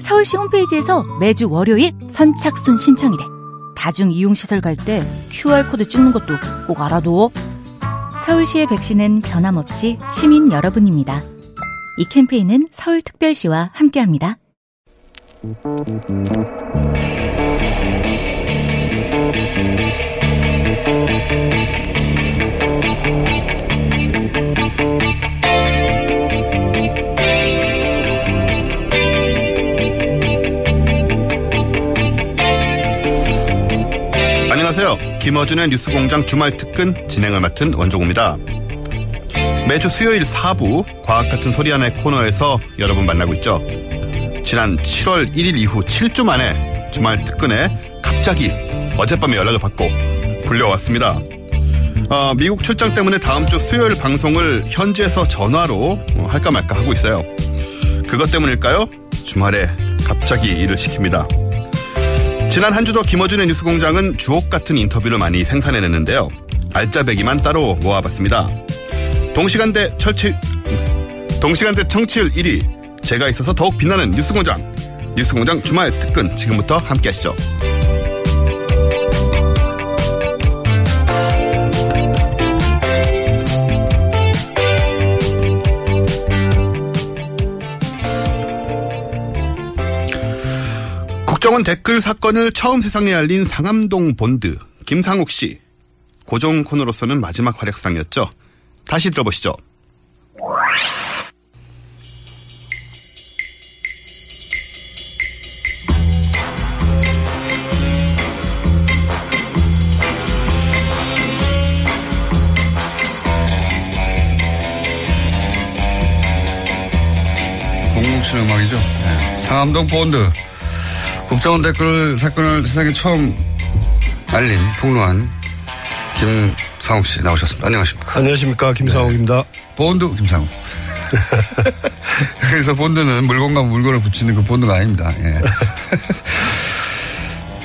서울시 홈페이지에서 매주 월요일 선착순 신청이래. 다중 이용시설 갈 때 QR코드 찍는 것도 꼭 알아둬. 서울시의 백신은 변함없이 시민 여러분입니다. 이 캠페인은 서울특별시와 함께합니다. 김어준의 뉴스공장 주말 특근 진행을 맡은 원종우입니다. 매주 수요일 4부 과학 같은 소리 하나의 코너에서 여러분 만나고 있죠. 지난 7월 1일 이후 7주 만에 주말 특근에 갑자기 어젯밤에 연락을 받고 불려왔습니다. 어, 미국 출장 때문에 다음 주 수요일 방송을 현지에서 전화로 어, 할까 말까 하고 있어요. 그것 때문일까요? 주말에 갑자기 일을 시킵니다. 지난 한 주도 김어준의 뉴스공장은 주옥 같은 인터뷰를 많이 생산해냈는데요. 알짜배기만 따로 모아봤습니다. 동시간대 철치, 동시간대 청취율 1위. 제가 있어서 더욱 빛나는 뉴스공장. 뉴스공장 주말 특근 지금부터 함께 하시죠. 국정원 댓글 사건을 처음 세상에 알린 상암동 본드 김상욱 씨. 고정 코너로서는 마지막 활약상이었죠. 다시 들어보시죠. 공공칠 음악이죠. 네. 상암동 본드. 국정원 댓글 사건을 세상에 처음 알린 폭로한 김상욱 씨 나오셨습니다. 안녕하십니까. 안녕하십니까 김상욱입니다. 본드 김상욱. 그래서 본드는 물건과 물건을 붙이는 그 본드가 아닙니다. 예.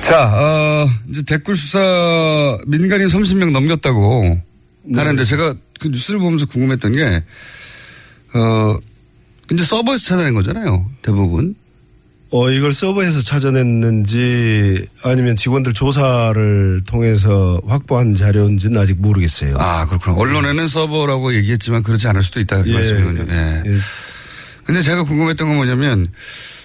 자, 어, 이제 댓글 수사 민간인 30명 넘겼다고 하는데 제가 그 뉴스를 보면서 궁금했던 게, 어, 근데 서버에서 찾아낸 거잖아요. 대부분. 어, 이걸 서버에서 찾아냈는지 아니면 직원들 조사를 통해서 확보한 자료인지는 아직 모르겠어요. 아, 그렇구나. 언론에는 서버라고 얘기했지만 그렇지 않을 수도 있다. 그 예, 말씀이군요. 예. 예. 근데 제가 궁금했던 건 뭐냐면,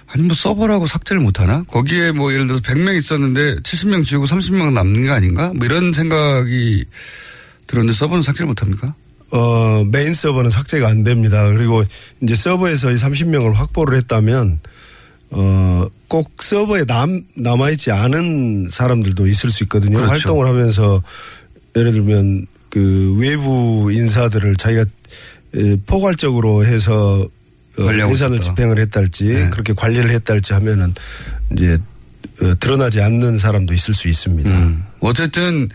아니, 뭐 서버라고 삭제를 못하나? 거기에 뭐 예를 들어서 100명 있었는데 70명 지우고 30명 남는 거 아닌가? 뭐 이런 생각이 들었는데 서버는 삭제를 못합니까? 어, 메인 서버는 삭제가 안 됩니다. 그리고 이제 서버에서 이 30명을 확보를 했다면 어, 꼭 서버에 남, 남아있지 않은 사람들도 있을 수 있거든요. 그렇죠. 활동을 하면서 예를 들면 그 외부 인사들을 자기가 에, 포괄적으로 해서 어, 예산을. 집행을 했달지 네. 그렇게 관리를 했달지 하면은 이제 어, 드러나지 않는 사람도 있을 수 있습니다. 음. 어쨌든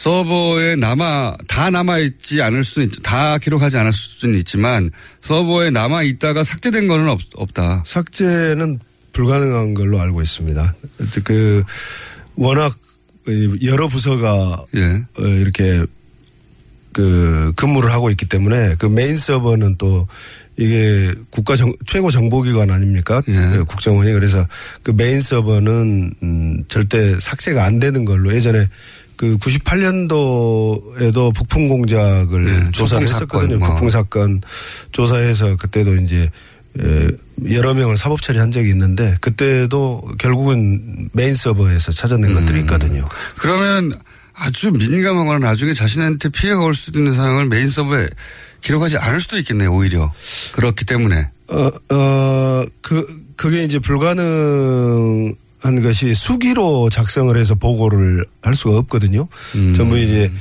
서버에 남아 다 남아 있지 않을 수는 있, 다 기록하지 않을 수는 있지만 서버에 남아 있다가 삭제된 거는 없, 없다. 삭제는 불가능한 걸로 알고 있습니다. 그 워낙 여러 부서가 예. 어, 이렇게 그 근무를 하고 있기 때문에 그 메인 서버는 또 이게 국가 정, 최고 정보기관 아닙니까? 예. 그 국정원이 그래서 그 메인 서버는 음, 절대 삭제가 안 되는 걸로 예전에 그 98년도에도 북풍 공작을 예, 조사를 했었거든요. 뭐. 북풍 사건 조사해서 그때도 이제 에, 여러 명을 사법 처리한 적이 있는데 그때도 결국은 메인 서버에서 찾아낸 음. 것들이 있거든요. 그러면 아주 민감하거나 나중에 자신한테 피해가 올 수도 있는 상황을 메인 서버에 기록하지 않을 수도 있겠네요, 오히려. 그렇기 때문에. 어, 어, 그, 그게 이제 불가능 한 것이 수기로 작성을 해서 보고를 할 수가 없거든요. 음. 전부 이제,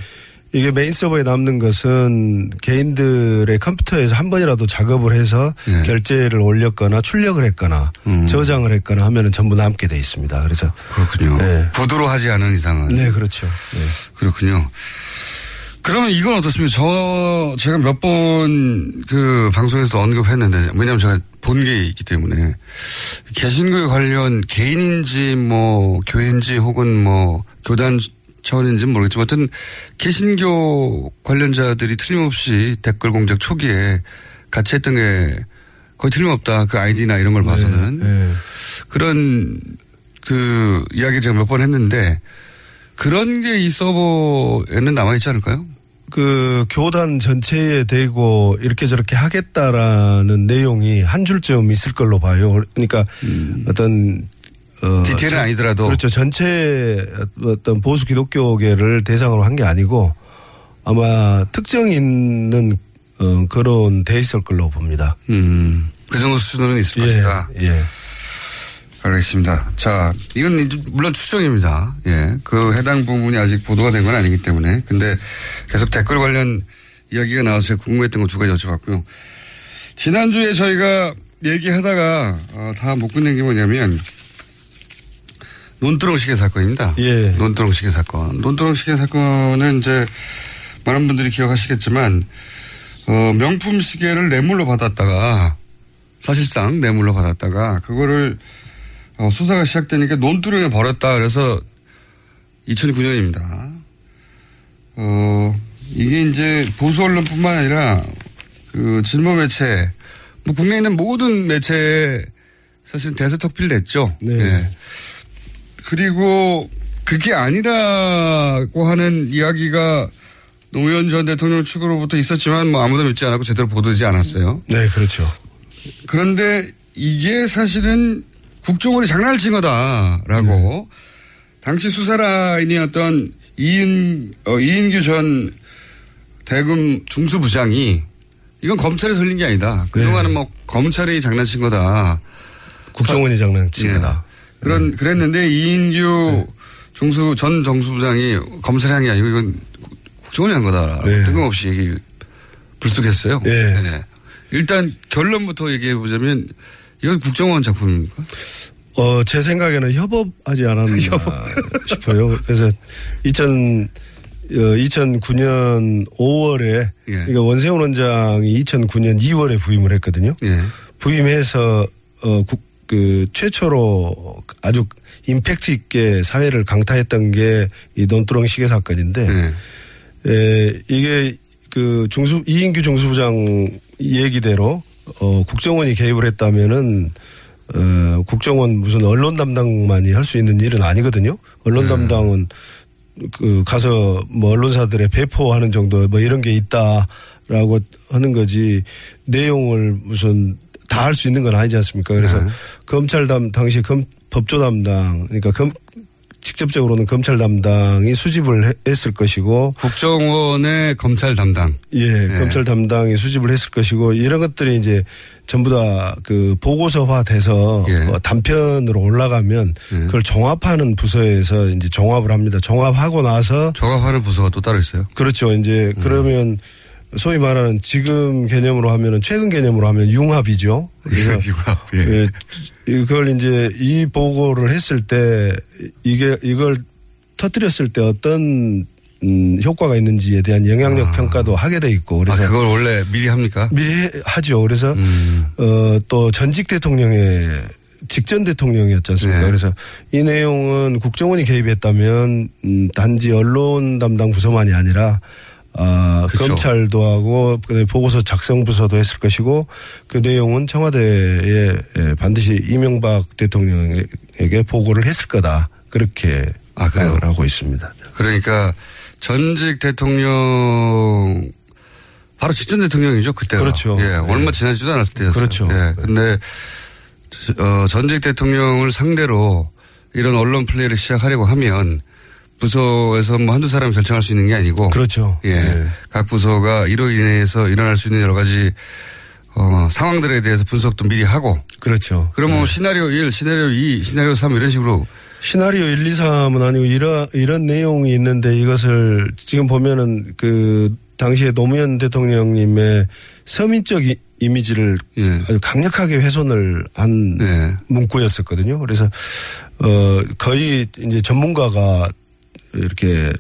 이게 메인 서버에 남는 것은 개인들의 컴퓨터에서 한 번이라도 작업을 해서 예. 결제를 올렸거나 출력을 했거나 음. 저장을 했거나 하면은 전부 남게 돼 있습니다. 그래서 그렇군요. 네. 부도로 하지 않은 이상은. 네, 그렇죠. 네. 그렇군요. 그러면 이건 어떻습니까? 저, 제가 몇 번 그 방송에서 언급했는데, 왜냐면 제가 본 게 있기 때문에, 개신교에 관련 개인인지 뭐 교회인지 혹은 뭐 교단 차원인지는 모르겠지만, 하여튼 개신교 관련자들이 틀림없이 댓글 공작 초기에 같이 했던 게 거의 틀림없다. 그 아이디나 이런 걸 봐서는. 네. 그런 그 이야기를 제가 몇 번 했는데 그런 게 이 서버에는 남아있지 않을까요? 그 교단 전체에 대고 이렇게 저렇게 하겠다라는 내용이 한 줄쯤 있을 걸로 봐요. 그러니까 어떤 어 디테일은 전- 아니더라도. 그렇죠. 전체 어떤 보수 기독교계를 대상으로 한 게 아니고 아마 특정 있는 어 그런 돼 있을 걸로 봅니다. 음, 그 정도 수준은 있을 예. 것이다. 예. 알겠습니다. 자, 이건 이제 물론 추정입니다. 예. 그 해당 부분이 아직 보도가 된 건 아니기 때문에. 근데 계속 댓글 관련 이야기가 나와서 궁금했던 거 두 가지 여쭤봤고요. 지난주에 저희가 얘기하다가 어, 다못 끝낸 게 뭐냐면 논두렁 시계 사건입니다. 예. 논두렁 시계 사건. 논두렁 시계 사건은 이제 많은 분들이 기억하시겠지만 어, 명품 시계를 뇌물로 받았다가 사실상 뇌물로 받았다가 그거를 어, 수사가 시작되니까 논두렁에 버렸다. 그래서 2009년입니다. 어, 이게 이제 보수 언론뿐만 아니라 그 진보 매체, 뭐 국내에 있는 모든 매체에 사실 대세턱필됐죠. 네. 예. 그리고 그게 아니라고 하는 이야기가 노무현 전 대통령 측으로부터 있었지만 뭐 아무도 믿지 않았고 제대로 보도되지 않았어요. 네, 그렇죠. 그런데 이게 사실은 국정원이 장난을 친 거다라고 당시 수사라인이었던 이인, 어, 이인규 전 대검 중수부장이 이건 검찰에 설린 게 아니다. 그동안은 뭐 검찰이 장난친 거다. 국정원이 장난친 예. 거다. 그런 그랬는데 이인규 중수 전 정수부장이 검찰이 한 게 아니고 이건 국정원이 한 거다. 네. 뜬금없이 얘기 불쑥했어요. 네. 네. 일단 결론부터 얘기해 보자면 이건 국정원 작품입니까? 어, 제 생각에는 협업하지 않았나 싶어요. 그래서 2000, 어, 2009년 5월에 예. 그러니까 원세훈 원장이 2009년 2월에 부임을 했거든요. 예. 부임해서 어, 국, 그 최초로 아주 임팩트 있게 사회를 강타했던 게 이 논두렁 시계 사건인데 네. 에, 이게 그 중수 이인규 중수부장 얘기대로 어 국정원이 개입을 했다면은 어 국정원 무슨 언론 담당만이 할 수 있는 일은 아니거든요. 언론 네. 담당은 그 가서 뭐 언론사들에 배포하는 정도 뭐 이런 게 있다라고 하는 거지 내용을 무슨 다 할 수 있는 건 아니지 않습니까? 그래서 네. 검찰 담 당시 검 법조 담당 그러니까 검 직접적으로는 검찰 담당이 수집을 해- 했을 것이고 국정원의 검찰 담당. 예, 네. 검찰 담당이 수집을 했을 것이고 이런 것들이 이제 전부 다 그 보고서화 돼서 예. 어, 단편으로 올라가면 예. 그걸 종합하는 부서에서 이제 종합을 합니다. 종합하고 나서 조합하는 부서가 또 따로 있어요. 그렇죠. 이제 음. 그러면 소위 말하는 지금 개념으로 하면은 최근 개념으로 하면 융합이죠. 그래서 융합, 예. 예, 이걸 이제 이 보고를 했을 때 이게 이걸 터뜨렸을 때 어떤 음, 효과가 있는지에 대한 영향력 아. 평가도 하게 돼 있고 아, 그래서 그걸 원래 미리 합니까? 미리 해- 하죠. 그래서 음. 어, 또 전직 대통령의 직전 대통령이었지 않습니까? 네. 그래서 이 내용은 국정원이 개입했다면 음, 단지 언론 담당 부서만이 아니라 아, 그렇죠. 검찰도 하고 보고서 작성 부서도 했을 것이고 그 내용은 청와대에 예, 반드시 이명박 대통령에게 보고를 했을 거다. 그렇게 아, 그래요? 생각을 하고 있습니다. 그러니까 전직 대통령 바로 직전 대통령이죠 그때가. 그렇죠. 예, 네. 얼마 지나지도 않았을 때였어요. 그렇죠. 예, 근데 어, 전직 대통령을 상대로 이런 언론 플레이를 시작하려고 하면 부서에서 뭐 한두 사람 결정할 수 있는 게 아니고. 그렇죠. 예. 네. 각 부서가 이로 인해서 일어날 수 있는 여러 가지 어, 상황들에 대해서 분석도 미리 하고 그렇죠. 그러면 시나리오 1, 시나리오 2, 시나리오 3 이런 식으로 시나리오 1, 2, 3은 아니고 이런 이런 내용이 있는데 이것을 지금 보면은 그 당시에 노무현 대통령님의 서민적 이, 이미지를 예. 아주 강력하게 훼손을 한 네. 문구였었거든요. 그래서 어 거의 이제 전문가가 이렇게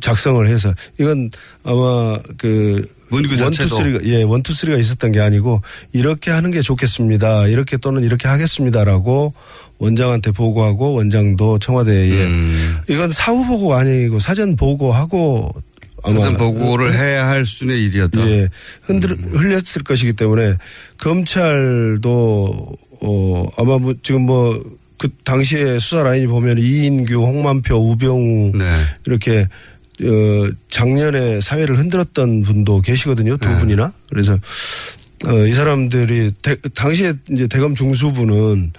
작성을 해서 이건 아마 그 문구 자체도. 원투쓰리가 예 원투쓰리가 있었던 게 아니고 이렇게 하는 게 좋겠습니다. 이렇게 또는 이렇게 하겠습니다라고 원장한테 보고하고 원장도 청와대에 음. 이건 사후 보고가 아니고 사전 보고하고 아마 사전 보고를 해야 할 수준의 일이었다. 예, 흔들, 흘렸을 것이기 때문에 검찰도 어 아마 뭐 지금 뭐 그 당시에 수사 라인이 보면 이인규, 홍만표, 우병우 네. 이렇게 어 작년에 사회를 흔들었던 분도 계시거든요. 두 네. 분이나. 그래서 어이 사람들이 대, 당시에 이제 대검 중수부는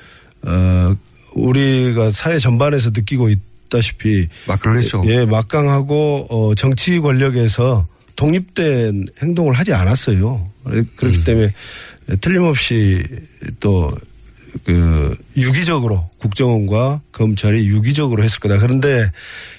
어 우리가 사회 전반에서 느끼고 있다시피 막강했죠. 예, 막강하고 어 정치 권력에서 독립된 행동을 하지 않았어요. 그렇기 음. 때문에 틀림없이 또 그 유기적으로 국정원과 검찰이 유기적으로 했을 거다. 그런데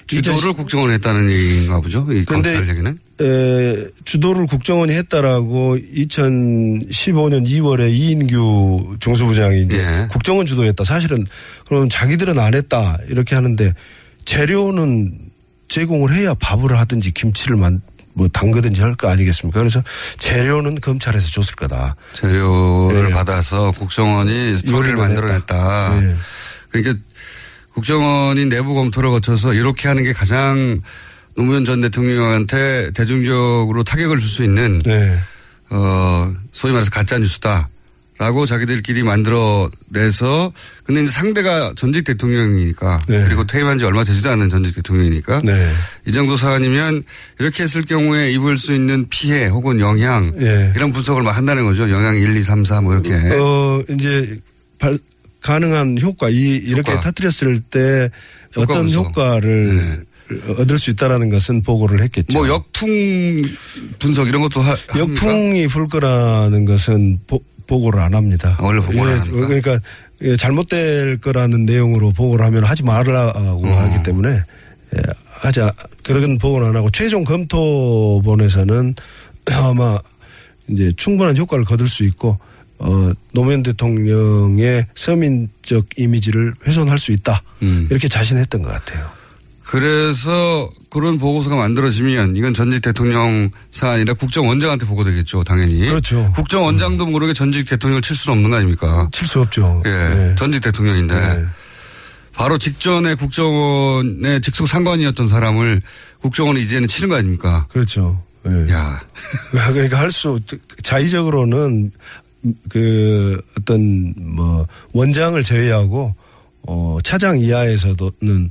주도를 국정원에 했다는 얘기인가 보죠. 이 근데 검찰 얘기는. 에, 주도를 국정원이 했다라고 2015년 2월에 이인규 중수부장이 이제 예. 국정원 주도했다. 사실은 그럼 자기들은 안 했다 이렇게 하는데 재료는 제공을 해야 밥을 하든지 김치를 만, 뭐 담그든지 할 거 아니겠습니까? 그래서 재료는 검찰에서 줬을 거다. 재료를 예. 받아서 국정원이 스토리를 요리를 만들어냈다. 예. 그러니까 국정원이 내부 검토를 거쳐서 이렇게 하는 게 가장 노무현 전 대통령한테 대중적으로 타격을 줄 수 있는 네. 어 소위 말해서 가짜 뉴스다 라고 자기들끼리 만들어내서 근데 이제 상대가 전직 대통령이니까 네. 그리고 퇴임한 지 얼마 되지도 않은 전직 대통령이니까 네. 이 정도 사안이면 이렇게 했을 경우에 입을 수 있는 피해 혹은 영향 예. 이런 분석을 막 한다는 거죠. 영향 1, 2, 3, 4 뭐 이렇게. 어, 이제 발, 가능한 효과, 이, 이렇게 효과. 터뜨렸을 때 효과 어떤 분석. 효과를 얻을 수 있다라는 것은 보고를 했겠죠. 뭐 역풍 분석 이런 것도 하, 합니까? 역풍이 불 거라는 것은 보, 보고를 안 합니다. 아, 원래 보고를 안 합니까? 그러니까 예, 잘못될 거라는 내용으로 보고를 하면 하지 말라고 어. 하기 때문에 예, 하자 그런 보고는 안 하고 최종 검토본에서는 아마 이제 충분한 효과를 거둘 수 있고 어 노무현 대통령의 서민적 이미지를 훼손할 수 있다 음. 이렇게 자신했던 것 같아요. 그래서 그런 보고서가 만들어지면 이건 전직 대통령 사안이라 국정원장한테 보고되겠죠, 당연히. 그렇죠. 국정원장도 모르게 전직 대통령을 칠 수는 없는 거 아닙니까? 칠 수 없죠. 예. 네. 전직 대통령인데. 네. 바로 직전에 국정원의 직속 상관이었던 사람을 국정원이 이제는 치는 거 아닙니까? 그렇죠. 예. 야. 그러니까 할 수 자의적으로는 그 어떤 뭐 원장을 제외하고 어 차장 이하에서도는 수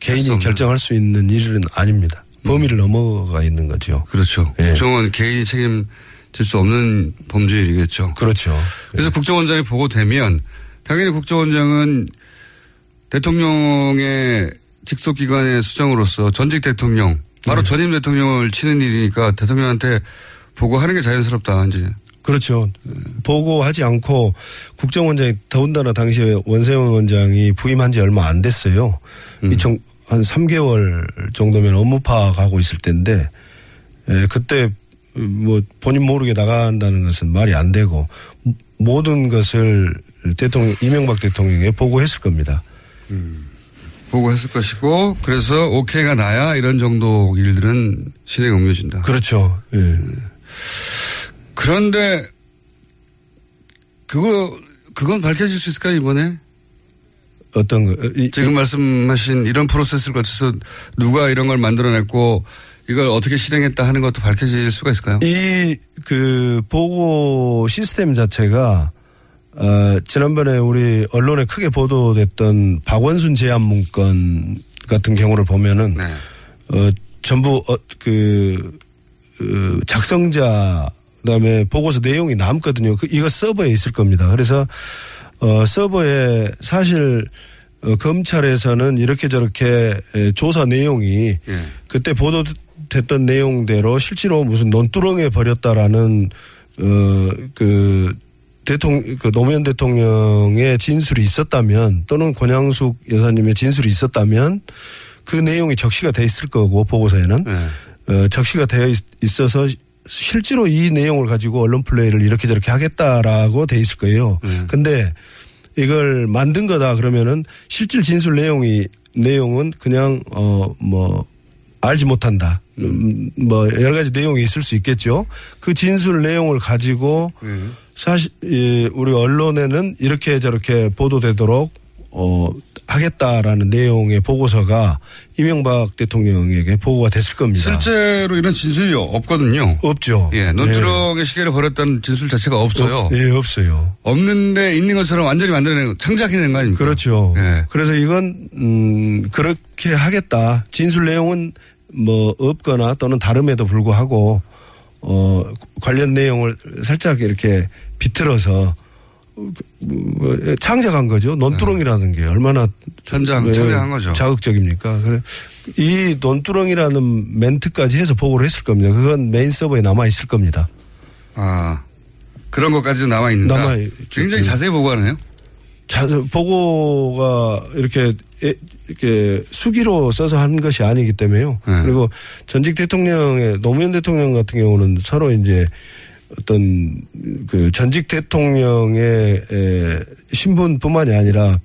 개인이 없는. 결정할 수 있는 일은 아닙니다. 범위를 넘어가 있는 거죠. 그렇죠. 예. 국정원 개인이 책임질 수 없는 범죄일이겠죠. 그렇죠. 그래서 국정원장이 보고되면 당연히 국정원장은 대통령의 직속기관의 수장으로서 전직 대통령, 바로 네. 전임 대통령을 치는 일이니까 대통령한테 보고하는 게 자연스럽다, 이제. 그렇죠. 보고하지 않고 국정원장이 더군다나 당시에 원세훈 원장이 부임한 지 얼마 안 됐어요. 음. 2000, 한 3개월 정도면 업무 파악하고 있을 때인데 예, 그때 뭐 본인 모르게 나간다는 것은 말이 안 되고 모든 것을 대통령 이명박 대통령에 보고했을 겁니다. 보고했을 것이고, 그래서 오케이가 나야 이런 정도 일들은 실행에 옮겨진다. 그렇죠. 예. 그런데, 그거, 그건 밝혀질 수 있을까요, 이번에? 어떤 지금 말씀하신 이런 프로세스를 거쳐서 누가 이런 걸 만들어냈고 이걸 어떻게 실행했다 하는 것도 밝혀질 수가 있을까요? 이 그 보고 시스템 자체가 어 지난번에 우리 언론에 크게 보도됐던 박원순 제안 문건 같은 경우를 보면은 네. 어 전부 어 그 그 작성자 그다음에 보고서 내용이 남거든요. 그 이거 서버에 있을 겁니다. 그래서 어 서버에 사실 어 검찰에서는 이렇게 저렇게 에, 조사 내용이 예. 그때 보도됐던 내용대로 실제로 무슨 논두렁에 버렸다라는 어그 대통령, 그 노무현 대통령의 진술이 있었다면 또는 권양숙 여사님의 진술이 있었다면 그 내용이 적시가 돼 있을 거고 보고서에는 네. 어, 적시가 되어 있, 있어서 실제로 이 내용을 가지고 언론 플레이를 이렇게 저렇게 하겠다라고 돼 있을 거예요. 네. 근데 이걸 만든 거다 그러면은 실질 진술 내용이 내용은 그냥 어 뭐 알지 못한다. 음, 뭐 여러 가지 내용이 있을 수 있겠죠. 그 진술 내용을 가지고 네. 사실 이 우리 언론에는 이렇게 저렇게 보도되도록 어 하겠다라는 내용의 보고서가 이명박 대통령에게 보고가 됐을 겁니다. 실제로 이런 진술이 없거든요. 없죠. 예, 논두렁의 시계를 버렸다는 진술 자체가 없어요. 예, 없어요. 없는데 있는 것처럼 완전히 만들어낸 창작해낸 거 아닙니까? 그렇죠. 예. 그래서 이건 음 그렇게 하겠다. 진술 내용은 뭐 없거나 또는 다름에도 불구하고 어 관련 내용을 살짝 이렇게 비틀어서 뭐 창작한 거죠. 논두렁이라는 게 얼마나 천장, 예, 천장한 거죠. 자극적입니까? 그래 이 논두렁이라는 멘트까지 해서 보고를 했을 겁니다. 그건 메인 서버에 남아 있을 겁니다. 아, 그런 것까지도 남아 있는다. 남아있- 굉장히 예. 자세히 보고하네요. 자, 보고가 이렇게 에- 이렇게 수기로 써서 한 것이 아니기 때문에요. 네. 그리고 전직 대통령의 노무현 대통령 같은 경우는 서로 이제 어떤 그 전직 대통령의 에, 신분뿐만이 아니라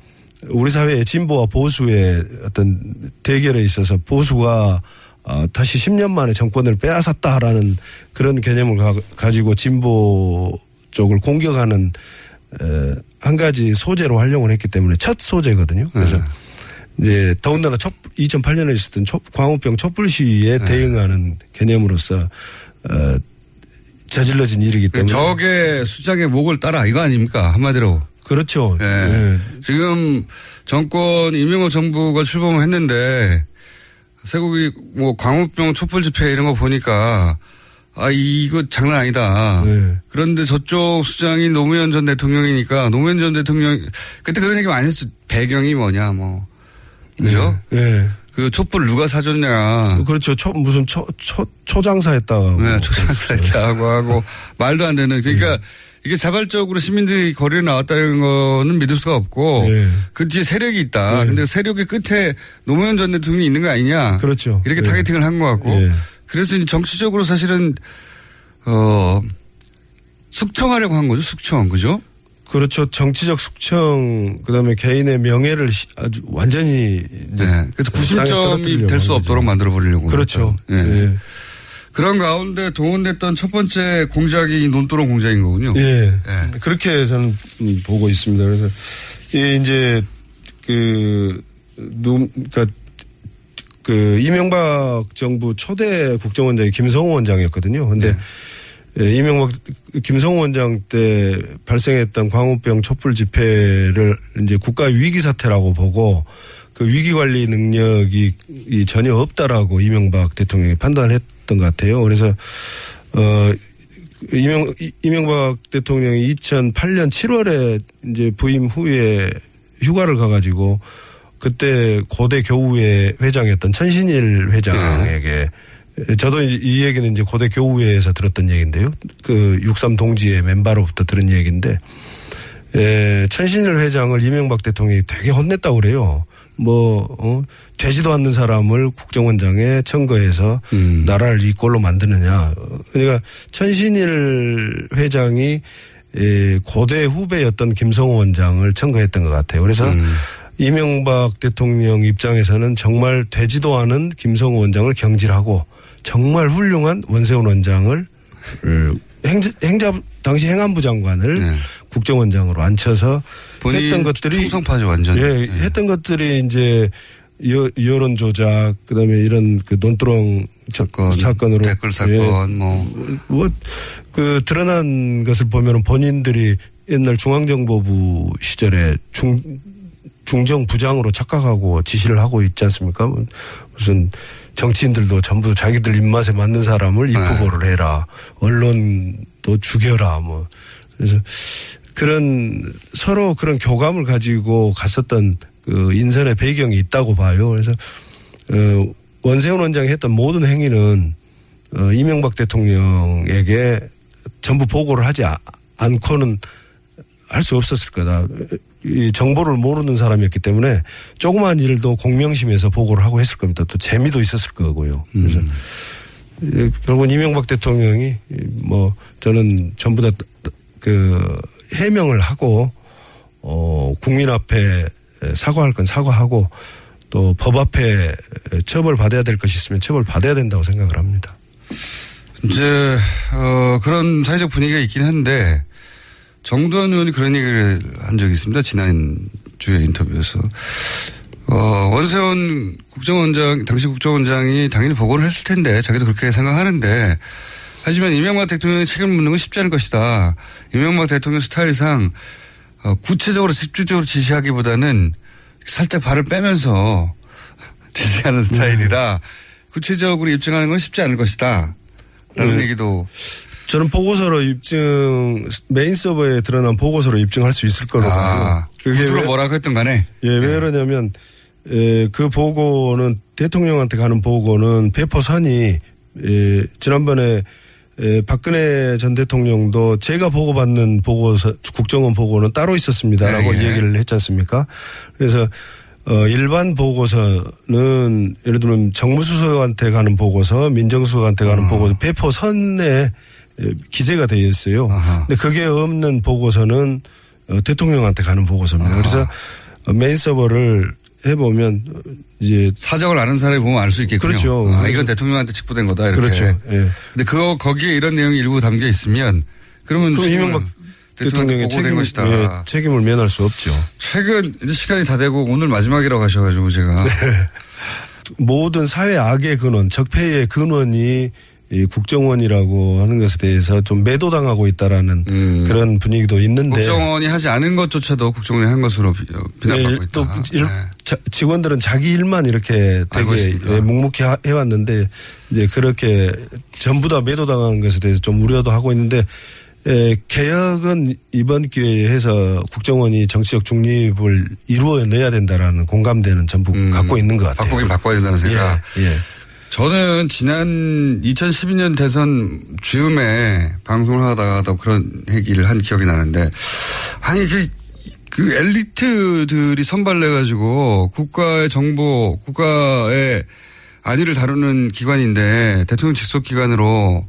우리 사회의 진보와 보수의 어떤 대결에 있어서 보수가 어, 다시 10년 만에 정권을 빼앗았다라는 그런 개념을 가, 가지고 진보 쪽을 공격하는 에, 한 가지 소재로 활용을 했기 때문에 첫 소재거든요. 그래서 네. 이제 더군다나 첫 2008년에 있었던 초- 광우병 촛불 시위에 네. 대응하는 개념으로서 어, 저질러진 일이기 때문에 적의 수장의 목을 따라 이거 아닙니까? 한마디로. 그렇죠. 예. 예. 지금 정권 이명박 정부가 출범을 했는데 세국이 뭐 광우병 촛불 집회 이런 거 보니까 아 이거 장난 아니다. 네. 그런데 저쪽 수장이 노무현 전 대통령이니까 노무현 전 대통령 그때 그런 얘기 많이 했어. 배경이 뭐냐 뭐 그죠? 예. 그 촛불 누가 사줬냐. 그렇죠. 초, 무슨 초, 초, 초장사 했다고. 네, 초상살다고 하고 말도 안 되는 그러니까 이게 자발적으로 시민들이 거리에 나왔다는 거는 믿을 수가 없고 네. 그 뒤에 세력이 있다. 네. 근데 세력의 끝에 노무현 전 대통령이 있는 거 아니냐. 그렇죠. 이렇게 네. 타겟팅을 한 것 같고 네. 그래서 이제 정치적으로 사실은 어 숙청하려고 한 거죠. 숙청 그죠? 그렇죠. 정치적 숙청, 그 다음에 개인의 명예를 시- 아주 완전히. 네. 그래서 구심점이 될수한 없도록 거죠. 만들어 버리려고. 그렇죠. 했던. 예. 예. 그런 가운데 동원됐던 첫 번째 공작이 논두렁 공작인 거군요. 예. 예. 그렇게 저는 음, 보고 있습니다. 그래서 이 이제 그 누, 그니까 그 이명박 정부 초대 국정원장이 김성호 원장이었거든요. 근데 예, 이명박 김성호 원장 때 발생했던 광우병 촛불 집회를 이제 국가 위기 사태라고 보고 그 위기 관리 능력이 이 전혀 없다라고 이명박 대통령이 판단을 했던 것 같아요. 그래서 어 이명 이- 이명박 대통령이 2008년 7월에 이제 부임 후에 휴가를 가가지고 그때 고대 교우회 회장이었던 천신일 회장에게 저도 이, 이 얘기는 이제 고대 교우회에서 들었던 얘기인데요. 그 육삼 동지의 멤버로부터 들은 얘기인데 에, 천신일 회장을 이명박 대통령이 되게 혼냈다고 그래요. 뭐, 어, 되지도 않는 사람을 국정원장에 청거해서 음. 나라를 이 꼴로 만드느냐. 어, 그러니까 천신일 회장이 에, 고대 후배였던 김성호 원장을 청거했던 것 같아요. 그래서 음. 이명박 대통령 입장에서는 정말 되지도 않은 김성호 원장을 경질하고 정말 훌륭한 원세훈 원장을 어, 행자, 행자 당시 행안부 장관을 네. 국정원장으로 앉혀서 본인 했던 것들이 충성파죠 완전. 예, 했던 것들이 이제 여, 여론 조작 그다음에 이런 그 논두렁 사건, 사건으로 댓글 사건 뭐 뭐그 드러난 것을 보면은 본인들이 옛날 중앙정보부 시절에 중 중정 부장으로 착각하고 지시를 하고 있지 않습니까? 뭐 무슨 정치인들도 전부 자기들 입맛에 맞는 사람을 입후보를 해라. 언론도 죽여라. 뭐. 그래서 그런 서로 그런 교감을 가지고 갔었던 그 인선의 배경이 있다고 봐요. 그래서 어, 원세훈 원장이 했던 모든 행위는 어, 이명박 대통령에게 전부 보고를 하지 아- 않고는 할 수 없었을 거다. 이 정보를 모르는 사람이었기 때문에 조그마한 일도 공명심에서 보고를 하고 했을 겁니다. 또 재미도 있었을 거고요. 그래서 예, 결국은 이명박 대통령이 뭐 저는 전부 다 그 해명을 하고 어 국민 앞에 사과할 건 사과하고 또 법 앞에 처벌 받아야 될 것이 있으면 처벌 받아야 된다고 생각을 합니다. 이제 어, 그런 사회적 분위기가 있긴 한데 정두환 의원이 그런 얘기를 한 적이 있습니다. 지난 주에 인터뷰에서 어, 원세훈 국정원장 당시 국정원장이 당연히 보고를 했을 텐데 자기도 그렇게 생각하는데 하지만 이명박 대통령이 책임을 묻는 건 쉽지 않을 것이다. 이명박 대통령 스타일상 어, 구체적으로 집중적으로 지시하기보다는 살짝 발을 빼면서 지시하는 스타일이라 구체적으로 입증하는 건 쉽지 않을 것이다. 라는 네. 얘기도 저는 보고서로 입증 메인 서버에 드러난 보고서로 입증할 수 있을 거라고 아. 그게 왜- 뭐라고 했던 간에 예, 왜 그러냐면 에, 그 보고는 대통령한테 가는 보고는 배포선이 에, 지난번에 에, 박근혜 전 대통령도 제가 보고받는 보고서 국정원 보고는 따로 있었습니다라고 예, 예. 얘기를 했지 않습니까? 그래서 어, 일반 보고서는 예를 들면 정무수석한테 가는 보고서, 민정수석한테 가는 아. 보고서 배포선에 에, 기재가 되어 있어요. 아하. 근데 그게 없는 보고서는 어, 대통령한테 가는 보고서입니다. 아하. 그래서 어, 메인 서버를 해보면 어, 이제 사정을 아는 사람이 보면 알 수 있겠군요. 그렇죠. 아, 이건 대통령한테 직보된 거다 이렇게. 그렇죠. 예. 근데 그거 거기에 이런 내용이 일부 담겨 있으면 그러면 그럼 이명박 대통령의 책임, 것이다. 예, 책임을 면할 수 없죠. 최근 이제 시간이 다 되고 오늘 마지막이라고 하셔가지고 제가 네. 모든 사회 악의 근원, 적폐의 근원이 이 국정원이라고 하는 것에 대해서 좀 매도당하고 있다라는 음. 그런 분위기도 있는데 국정원이 하지 않은 것조차도 국정원이 한 것으로 비- 어, 비난받고 예, 있다. 또 일- 네. 자- 직원들은 자기 일만 이렇게 되게. 예, 묵묵히 하- 해왔는데 이제 그렇게 전부 다 매도당한 것에 대해서 좀 우려도 하고 있는데 에, 개혁은 이번 기회에 해서 국정원이 정치적 중립을 이루어내야 된다라는 공감대는 전부 음, 갖고 있는 것 같아요. 바꾸긴 바꿔야 된다는 생각. 예, 예. 저는 지난 2012년 대선 즈음에 방송을 하다가도 그런 얘기를 한 기억이 나는데 아니 그, 그 엘리트들이 선발돼 가지고 국가의 정보, 국가의 안위를 다루는 기관인데 대통령 직속 기관으로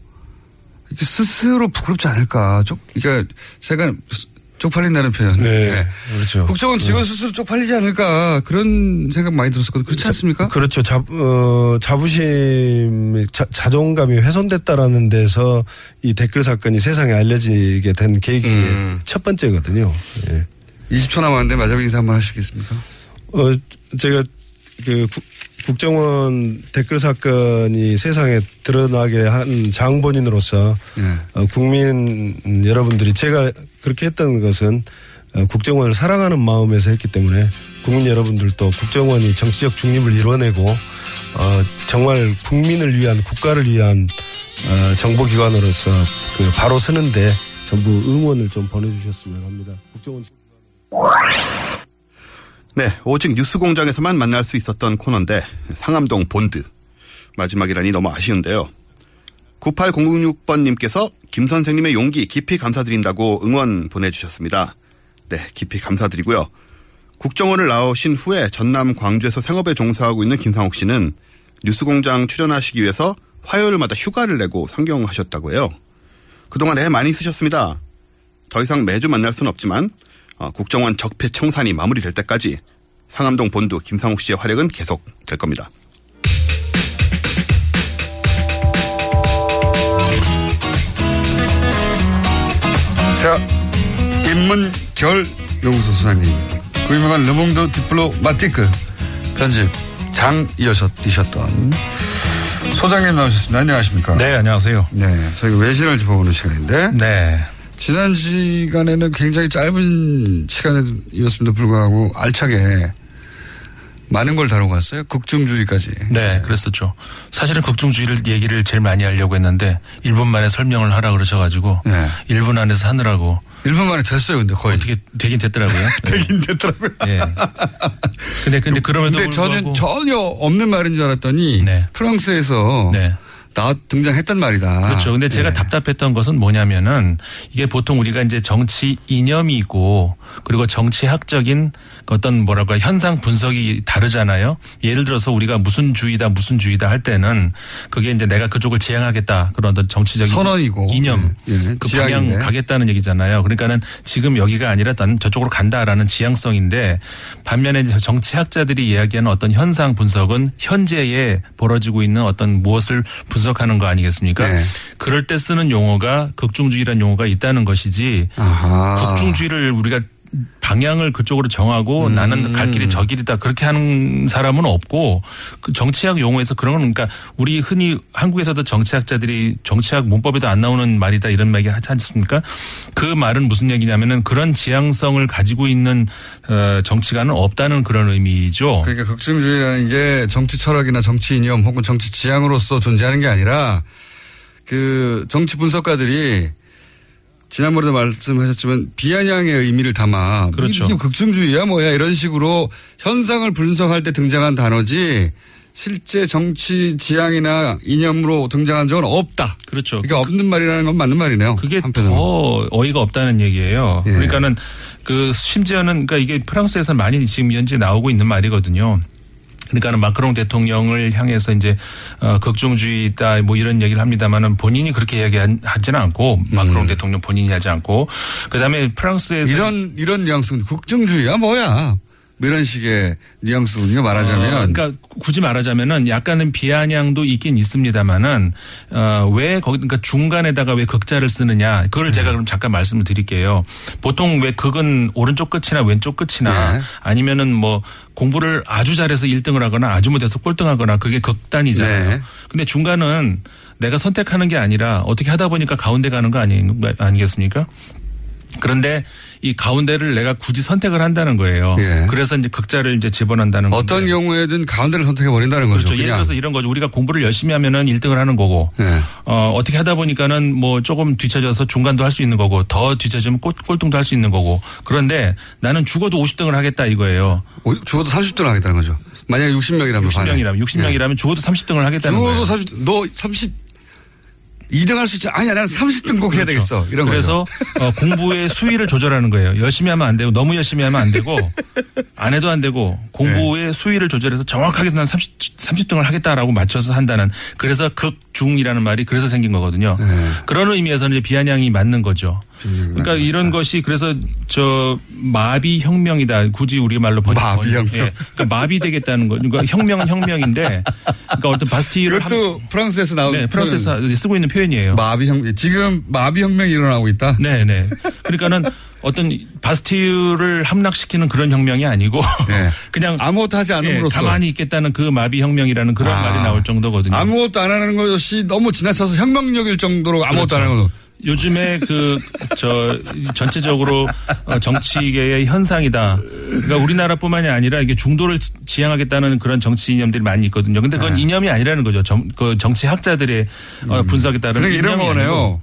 스스로 부끄럽지 않을까. 쪽, 그러니까 제가 쪽팔린다는 표현. 네, 그렇죠. 국정원 직원 스스로 쪽팔리지 않을까 그런 생각 많이 들었었거든요. 그렇지 않습니까? 그렇죠. 자, 어, 자부심, 자, 자존감이 훼손됐다라는 데서 이 댓글 사건이 세상에 알려지게 된 계기 음. 첫 번째거든요. 예. 20초 남았는데 마지막 인사 한번 하시겠습니까? 어, 제가 그 국- 국정원 댓글 사건이 세상에 드러나게 한 장본인으로서 예. 어, 국민 여러분들이 제가 그렇게 했던 것은 어, 국정원을 사랑하는 마음에서 했기 때문에 국민 여러분들도 국정원이 정치적 중립을 이뤄내고 어, 정말 국민을 위한 국가를 위한 어, 정보기관으로서 그 바로 서는데 전부 응원을 좀 보내주셨으면 합니다. 국정원 네, 오직 뉴스 공장에서만 만날 수 있었던 코너인데 상암동 본드 마지막이라니 너무 아쉬운데요. 9806번님께서 김 선생님의 용기 깊이 감사드린다고 응원 보내주셨습니다. 네, 깊이 감사드리고요. 국정원을 나오신 후에 전남 광주에서 생업에 종사하고 있는 김상욱 씨는 뉴스공장 출연하시기 위해서 화요일마다 휴가를 내고 상경하셨다고 해요. 그동안 애 많이 쓰셨습니다. 더 이상 매주 만날 수는 없지만 어, 국정원 적폐 청산이 마무리될 때까지 상암동 본부 김상욱 씨의 활약은 계속 될 겁니다. 자, 임문결 연구소 소장님. 그 유명한 르몽드 디플로 마티크 편집 장이셨던 소장님 나오셨습니다. 안녕하십니까? 네, 안녕하세요. 네, 저희 외신을 짚어보는 시간인데 네. 지난 시간에는 굉장히 짧은 시간이었음에도 불구하고 알차게 많은 걸 다루고 왔어요. 국중주의까지. 네, 그랬었죠. 사실은 극중주의를 얘기를 제일 많이 하려고 했는데 1분 만에 설명을 하라 그러셔가지고 네. 1분 안에서 하느라고 1분 만에 됐어요, 근데 거의. 어떻게 되긴 됐더라고요. 되긴 됐더라고요. 예. 근데 근데 그럼에도 근데 저는 전혀 없는 말인 줄 알았더니 네. 프랑스에서 네. 나 등장했단 말이다. 그렇죠. 근데 제가 예. 답답했던 것은 뭐냐면은 이게 보통 우리가 이제 정치 이념이 있고 그리고 정치학적인 어떤 뭐랄까 현상 분석이 다르잖아요. 예를 들어서 우리가 무슨 주의다 무슨 주의다 할 때는 그게 이제 내가 그쪽을 지향하겠다 그런 어떤 정치적인 선언이고. 이념 예, 예. 그 지향인데. 방향 가겠다는 얘기잖아요. 그러니까는 지금 여기가 아니라 난 저쪽으로 간다라는 지향성인데 반면에 이제 정치학자들이 이야기하는 어떤 현상 분석은 현재에 벌어지고 있는 어떤 무엇을 분석 하는 거 아니겠습니까? 네. 그럴 때 쓰는 용어가 극중주의라는 용어가 있다는 것이지 아하. 극중주의를 우리가 방향을 그쪽으로 정하고 음. 나는 갈 길이 저 길이다 그렇게 하는 사람은 없고 그 정치학 용어에서 그런 건 그러니까 우리 흔히 한국에서도 정치학자들이 정치학 문법에도 안 나오는 말이다 이런 말이 하지 않습니까? 그 말은 무슨 얘기냐면은 그런 지향성을 가지고 있는 어, 정치가는 없다는 그런 의미죠. 그러니까 극중주의라는 게 정치 철학이나 정치 이념 혹은 정치 지향으로서 존재하는 게 아니라 그 정치 분석가들이 지난번에도 말씀하셨지만 비아냥의 의미를 담아 그렇죠. 이게 극중주의야 뭐야 이런 식으로 현상을 분석할 때 등장한 단어지 실제 정치 지향이나 이념으로 등장한 적은 없다. 그렇죠. 그러니까 없는 말이라는 건 맞는 말이네요. 그게 한편으로. 더 어이가 없다는 얘기예요. 예. 그러니까는 그 심지어는 그러니까 이게 프랑스에서 많이 지금 현재 나오고 있는 말이거든요. 그러니까 는 마크롱 대통령을 향해서 이제 어 극중주의다 뭐 이런 얘기를 합니다만은 본인이 그렇게 이야기하지는 않고 마크롱 대통령 본인이 하지 않고 그다음에 프랑스에서 음. 이런 이런 뉘앙스는 국정주의야 뭐야 뭐 이런 식의 뉘앙스군요 말하자면 어, 그러니까 굳이 말하자면은 약간은 비아냥도 있긴 있습니다만은 어, 왜 거기 그러니까 중간에다가 왜 극자를 쓰느냐 그걸 네. 제가 그럼 잠깐 말씀을 드릴게요. 보통 왜 극은 오른쪽 끝이나 왼쪽 끝이나 네. 아니면은 뭐 공부를 아주 잘해서 1등을 하거나 아주 못해서 꼴등하거나 그게 극단이잖아요. 네. 근데 중간은 내가 선택하는 게 아니라 어떻게 하다 보니까 가운데 가는 거 아니, 아니겠습니까? 그런데 이 가운데를 내가 굳이 선택을 한다는 거예요. 예. 그래서 이제 극자를 이제 집어넣는다는 어떤 건데. 경우에든 가운데를 선택해 버린다는 거죠. 그렇죠. 예를. 들어서 이런 거죠. 우리가 공부를 열심히 하면은 1등을 하는 거고, 네. 어, 어떻게 하다 보니까는 뭐 조금 뒤쳐져서 중간도 할 수 있는 거고, 더 뒤쳐지면 꼴, 꼴등도 할 수 있는 거고, 그런데 나는 죽어도 50등을 하겠다 이거예요. 오, 죽어도 30등 하겠다는 거죠. 만약에 60명이라면 60명이라면, 60명이라면 죽어도 30등을 하겠다는 네. 죽어도 거예요. 30, 너 30, 2등 할 수 있지. 아니야, 나는 30등 꼭 해야 되겠어. 이런 그래서 거죠. 어, 공부의 수위를 조절하는 거예요. 열심히 하면 안 되고 너무 열심히 하면 안 되고 안 해도 안 되고 공부의 네. 수위를 조절해서 정확하게 난 30, 30등을 하겠다라고 맞춰서 한다는 그래서 극중이라는 말이 그래서 생긴 거거든요. 네. 그런 의미에서는 이제 비아냥이 맞는 거죠. 그러니까 이런 것이 그래서 저 마비 혁명이다. 굳이 우리 말로 번역. 마비 혁명. 예. 그러니까 마비 되겠다는 거. 그러니까 혁명은 혁명인데 그러니까 어떤 바스티를 이것도 프랑스에서 나온 네, 프랑스에서 쓰고 있는 표현이에요. 마비 혁명. 지금 마비 혁명이 일어나고 있다. 네, 네. 그러니까는 어떤 바스티유를 함락시키는 그런 혁명이 아니고 네. 그냥 아무것도 하지 예, 않음으로써. 가만히 있겠다는 그 마비 혁명이라는 그런 아. 말이 나올 정도거든요. 아무것도 안 하는 것이 너무 지나쳐서 혁명력일 정도로 아무것도 그렇죠. 안 하는 거. 요즘에 그 저 전체적으로 어, 정치계의 현상이다. 그러니까 우리나라뿐만이 아니라 이게 중도를 지- 지향하겠다는 그런 정치 이념들이 많이 있거든요. 근데 그건 네. 이념이 아니라는 거죠. 정, 그 정치학자들의 어, 분석에 따른 그러니까 이런. 거네요.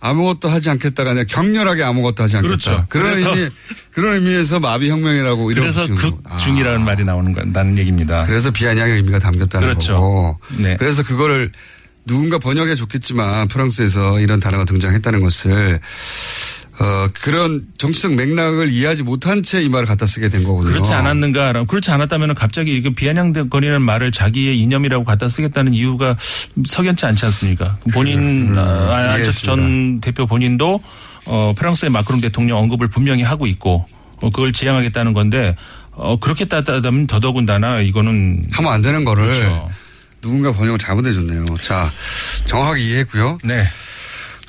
아무것도 하지 않겠다가 아니라 격렬하게 아무것도 하지 않겠다. 그렇죠. 그런 의미, 그런 의미에서 마비 혁명이라고 이런 그래서. 극중이라는 아. 말이 나오는 다는 얘기입니다. 그래서 비아냥의 의미가 담겼다는 그렇죠. 거고. 네. 그래서 그거를 누군가 번역해 줬겠지만 프랑스에서 이런 단어가 등장했다는 것을 어 그런 정치적 맥락을 이해하지 못한 채 이 말을 갖다 쓰게 된 거거든요. 그렇지 않았는가? 그렇지 않았다면 갑자기 이거 비아냥거리는 말을 자기의 이념이라고 갖다 쓰겠다는 이유가 석연치 않지 않습니까? 본인 음, 아, 안철수 이해했습니다. 전 대표 본인도 어, 프랑스의 마크롱 대통령 언급을 분명히 하고 있고 어, 그걸 지향하겠다는 건데 어, 그렇게 따다면 더더군다나 이거는 하면 안 되는 거를 그렇죠. 누군가 번역을 잘못해 줬네요. 자, 정확하게 이해했고요. 네.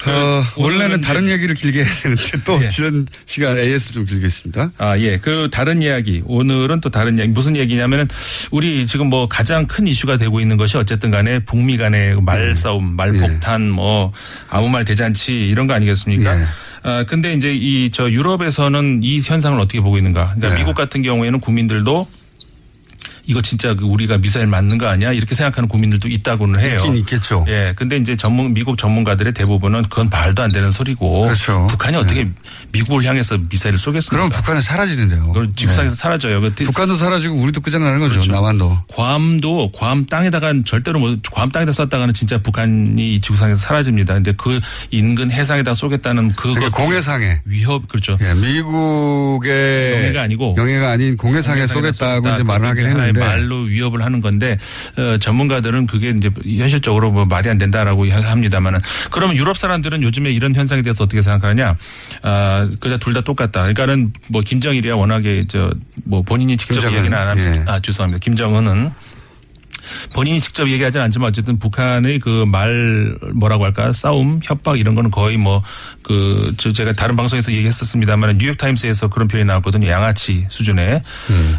어, 그 원래는 다른 이제- 얘기를 길게 해야 되는데 또 예. 지난 시간 AS 좀 길게 했습니다. 아, 예. 그 다른 이야기. 오늘은 또 다른 이야기. 무슨 얘기냐면은 우리 지금 뭐 가장 큰 이슈가 되고 있는 것이 어쨌든 간에 북미 간의 음. 말싸움, 말폭탄, 뭐 아무 말 대잔치 이런 거 아니겠습니까? 예. 아, 근데 이제 이 저 유럽에서는 이 현상을 어떻게 보고 있는가? 그러니까 예. 미국 같은 경우에는 국민들도 이거 진짜 그 우리가 미사일 맞는 거 아니야? 이렇게 생각하는 국민들도 있다고는 해요. 있긴 있겠죠. 예. 근데 이제 전문 미국 전문가들의 대부분은 그건 말도 안 되는 소리고 그렇죠. 북한이 어떻게 미국을 향해서 미사일을 쏘겠습니까? 그럼 북한은 사라지는데요. 그걸 지구상에서 네. 사라져요. 그 북한도 사라지고 우리도 끝장나는 거죠. 그렇죠. 남한도. 괌도 괌 땅에다가 절대로 뭐 괌 땅에다 쐈다가는 진짜 북한이 지구상에서 사라집니다. 근데 그 인근 해상에다 쏘겠다는 그거 그러니까 공해상에. 위협 그렇죠. 예, 미국의 영해가 아니고 영해가 아닌 공해상에 쏘겠다고 이제 말을 하긴 하나의 했는데 말로 위협을 하는 건데 어, 전문가들은 그게 이제 현실적으로 뭐 말이 안 된다라고 합니다만은 그러면 유럽 사람들은 요즘에 이런 현상에 대해서 어떻게 생각하느냐? 아, 그냥 둘 다 똑같다. 그러니까는 뭐 김정일이야 워낙에 저 뭐 본인이 직접 김정은, 얘기는 안 합니다. 예. 아 죄송합니다. 김정은은 본인이 직접 얘기하지는 않지만 어쨌든 북한의 그 말 뭐라고 할까 싸움 협박 이런 거는 거의 뭐그저 제가 다른 방송에서 얘기했었습니다만 뉴욕 타임스에서 그런 표현이 나왔거든요. 양아치 수준의.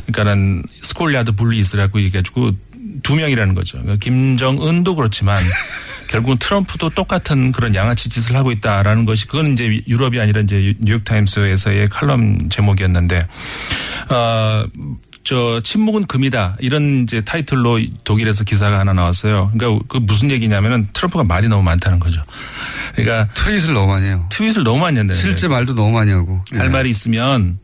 그러니까는 schoolyard bullies라고 얘기해가지고 두 명이라는 거죠. 그러니까 김정은도 그렇지만 결국은 트럼프도 똑같은 그런 양아치 짓을 하고 있다라는 것이 그건 이제 유럽이 아니라 이제 뉴욕 타임스에서의 칼럼 제목이었는데 어. 저 침묵은 금이다 이런 이제 타이틀로 독일에서 기사가 하나 나왔어요. 그러니까 그 무슨 얘기냐면은 트럼프가 말이 너무 많다는 거죠. 그러니까 트윗을 너무 많이 해요. 트윗을 너무 많이 한다. 실제 말도 너무 많이 하고. 할 예. 말이 있으면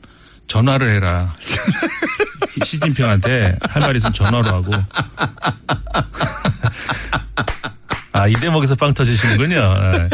전화를 해라. 시진핑한테 할 말이 있으면 전화로 하고. 아, 이 대목에서 빵 터지시는군요. 예.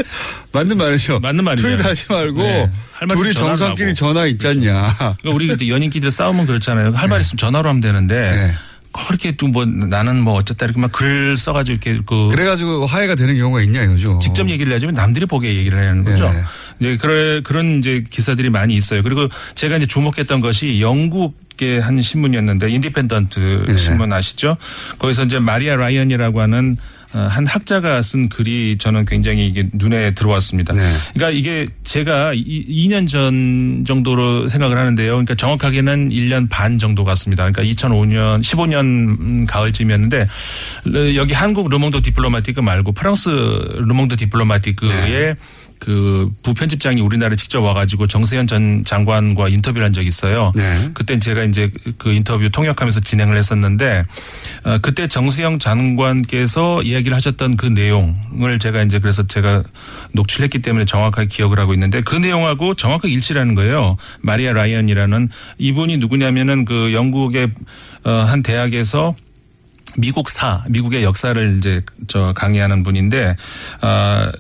맞는 말이죠. 맞는 말이죠. 트윗 하지 말고 네. 둘이 정상끼리. 전화 있잖냐. 그러니까 우리 그때 연인끼리 싸우면 그렇잖아요. 할말 있으면 전화로 하면 되는데. 네. 그렇게 또 뭐 나는 뭐 어쨌다 이렇게 막 글 써가지고 이렇게 그 그래가지고 화해가 되는 경우가 있냐 이거죠. 직접 얘기를 해주면 남들이 보게 얘기를 하는 거죠. 네. 이제 그런 그런 이제 기사들이 많이 있어요. 그리고 제가 이제 주목했던 것이 영국의 한 신문이었는데 인디펜던트 네. 신문 아시죠? 거기서 이제 마리아 라이언이라고 하는 어, 한 학자가 쓴 글이 저는 굉장히 이게 눈에 들어왔습니다. 네. 그러니까 이게 제가 이, 2년 전 정도로 생각을 하는데요. 그러니까 정확하게는 1년 반 정도 같습니다. 그러니까 2005년, 15년 가을쯤이었는데 어, 여기 한국 르몽드 디플로마티크 말고 프랑스 르몽드 디플로마티크의 네. 그 부편집장이 우리나라에 직접 와가지고 정세현 전 장관과 인터뷰를 한 적이 있어요. 네. 그때 제가 이제 그 인터뷰 통역하면서 진행을 했었는데 어, 그때 정세현 장관께서 이야기를 하셨던 그 내용을 제가 이제 그래서 제가 녹취했기 때문에 정확하게 기억을 하고 있는데 그 내용하고 정확하게 일치하는 거예요. 마리아 라이언이라는 이분이 누구냐면은 그 영국의 어, 한 대학에서 미국사, 미국의 역사를 이제 저 강의하는 분인데, 아,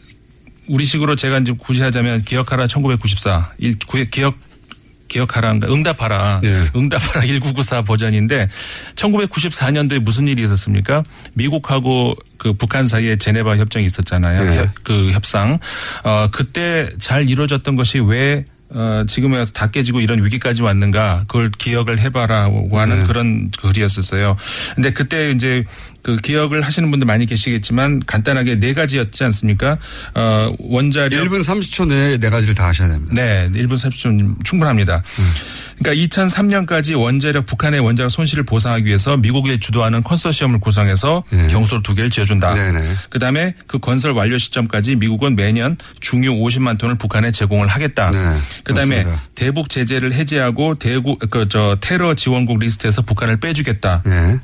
우리식으로 제가 이제 굳이 하자면 기억하라 1994, 일, 구- 기억, 기억하라, 응답하라. 예. 응답하라 1994 버전인데 1994년도에 무슨 일이 있었습니까? 미국하고 그 북한 사이에 제네바 협정이 있었잖아요. 예. 협- 그 협상. 어, 그때 잘 이루어졌던 것이 왜 어, 지금에 와서 다 깨지고 이런 위기까지 왔는가 그걸 기억을 해봐라고 하는 네. 그런 글이었었어요. 근데 그때 이제 그 기억을 하시는 분들 많이 계시겠지만 간단하게 네 가지였지 않습니까? 어, 원자력 1분 30초 내에 네 가지를 다 하셔야 됩니다. 네, 1분 30초 충분합니다. 그러니까 2003년까지 원자력 북한의 원자력 손실을 보상하기 위해서 미국이 주도하는 컨소시엄을 구성해서 네. 경수로 두 개를 지어준다. 네네. 그다음에 그 건설 완료 시점까지 미국은 매년 중유 50만 톤을 북한에 제공을 하겠다. 네, 그다음에 맞습니다. 대북 제재를 해제하고 대구 그저 테러 지원국 리스트에서 북한을 빼주겠다. 네.